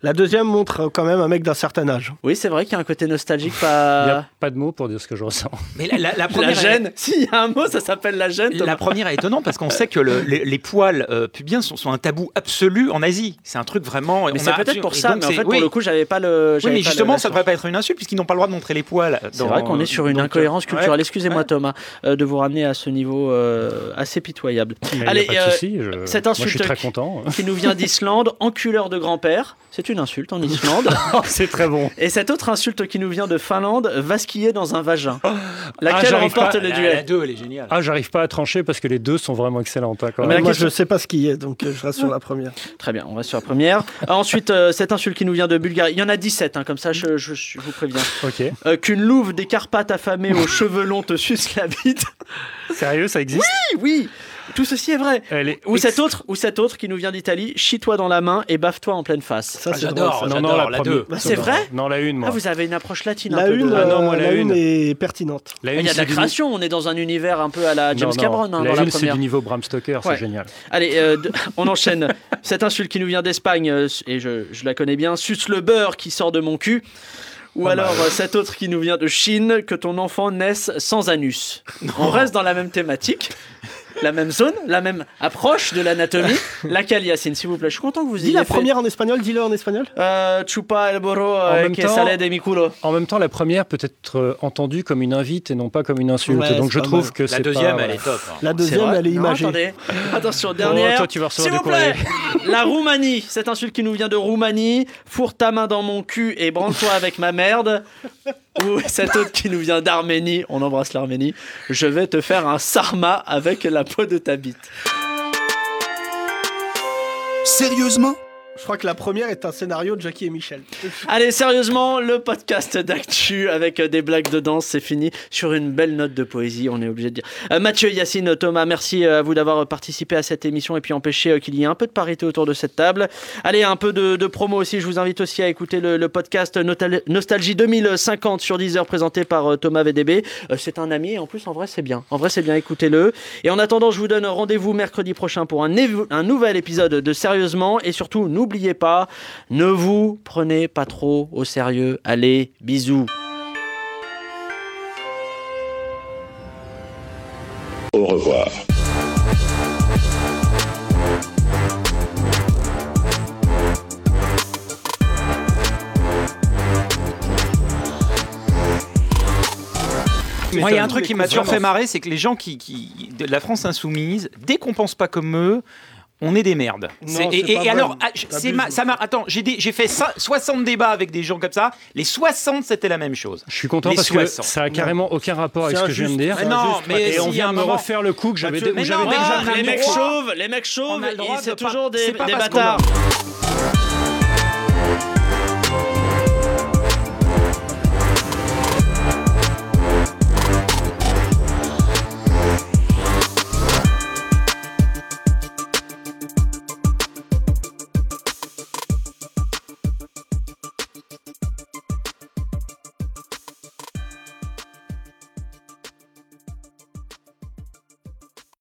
La deuxième montre euh, quand même un mec d'un certain âge. Oui, c'est vrai qu'il y a un côté nostalgique, Il n'y a pas. pas de mots pour dire ce que je ressens. Mais la, la- la La première, gêne, s'il y a un mot, ça s'appelle la gêne. La première est étonnante parce qu'on sait que le- les, les poils euh, pubiens sont, sont un tabou absolu en Asie. C'est un truc vraiment. Mais on c'est a peut-être pour ça, donc mais en c'est- fait, oui. pour le coup, j'avais pas le. Oui, mais pas le- justement, ça devrait pas être une insulte puisqu'ils n'ont pas le droit de montrer les poils. C'est vrai qu'on est sur une incohérence culturelle. Excusez-moi, Thomas, euh, de vous ramener à ce niveau euh, assez pitoyable. Mais il y a Allez, pas de euh, souci, je- cette moi, je insulte suis très content. qui nous vient d'Islande, enculeur de grand-père, c'est une insulte en Islande. c'est très bon. Et cette autre insulte qui nous vient de Finlande, vasquiller dans un vagin. Ah, Laquelle remporte pas- le la- duel La 2, elle est géniale. Ah, j'arrive pas à trancher parce que les deux sont vraiment excellentes. hein, quand Mais même. moi, je sais pas ce qui est, donc euh, je reste sur la première. Très bien, on va sur la première. Euh, Ensuite, euh, cette insulte qui nous vient de Bulgarie. Il y en a 17, hein, comme ça, je, je- je vous préviens. Ok. Euh, Qu'une louve des Carpates affamée aux cheveux longs te suce la bite. Sérieux, ça existe? Oui, oui. Tout ceci est vrai. Elle est Ou ex- cet autre, ou cet autre qui nous vient d'Italie, chie-toi dans la main et baffe-toi en pleine face. Ça, c'est j'adore, ça. Non, non, la la première. deux. Ah, c'est vrai Non, la une, moi. Ah, vous avez une approche latine. un La peu de- une, Ah non, moi, la la une. une est pertinente. La Il y a de la du- création, on est dans un univers un peu à la James Non, non, Cameron hein, la dans la une, c'est du niveau Bram Stoker, Ouais. c'est génial. Allez, euh, de- on enchaîne. Cette insulte qui nous vient d'Espagne, euh, et je, je la connais bien, suce le beurre qui sort de mon cul. Ou alors euh, cette autre qui nous vient de Chine, que ton enfant naisse sans anus. On reste dans la même thématique, la même zone, la même approche de l'anatomie. Laquelle, Yacine, s'il vous plaît? Je suis content que vous Dis ayez la fait. première en espagnol, dis-le en espagnol. Euh, chupa el borro En euh, que de mi culo. En même temps, la première peut être euh, entendue comme une invite et non pas comme une insulte. Ouais, Donc je trouve mal. que c'est La deuxième, pas- elle est top. hein. La deuxième, vrai? elle est Non, imagée. attendez. Attention, dernière. toi, tu vas recevoir S'il des vous plaît. La Roumanie. Cette insulte qui nous vient de Roumanie. Fourre ta main dans mon cul et branle-toi avec ma merde. Ou cette autre qui nous vient d'Arménie. On embrasse l'Arménie. Je vais te faire un sarma avec la peau de ta bite. Sérieusement? Je crois que la première est un scénario de Jackie et Michel. Allez, sérieusement, le podcast d'actu avec euh, des blagues de danse, c'est fini sur une belle note de poésie, on est obligé de dire. Euh, Mathieu, Yacine, Thomas, merci euh, à vous d'avoir participé à cette émission et puis empêché euh, qu'il y ait un peu de parité autour de cette table. Allez, un peu de, promo aussi, je vous invite aussi à écouter le, podcast Nostalgie 2050 sur Deezer présenté par euh, Thomas VDB. Euh, c'est un ami et en plus, en vrai, c'est bien. En vrai, c'est bien, écoutez-le. Et en attendant, je vous donne rendez-vous mercredi prochain pour un, nouvel épisode de Sérieusement et surtout, n'oubliez pas, ne vous prenez pas trop au sérieux. Allez, bisous. Au revoir. Moi, il y a un truc qui m'a toujours fait marrer, c'est que les gens qui, qui- de la France insoumise, dès qu'on pense pas comme eux, on est des merdes. Non, C'est- c'est et, alors, ah, c'est ça m'a. Attends, j'ai fait ça- 60 débats avec des gens comme ça. Les 60, c'était la même chose. Je suis content Les parce 60. que ça a carrément aucun rapport avec ce que je viens de dire. Mais non, injuste, mais et si, on vient me moment- refaire le coup que j'avais Mathieu, où mais j'avais non, déjà Ah, les le mecs chauves, les mecs chauves, On a le droit ils- de c'est pas- toujours des, c'est pas des parce qu'on bâtards.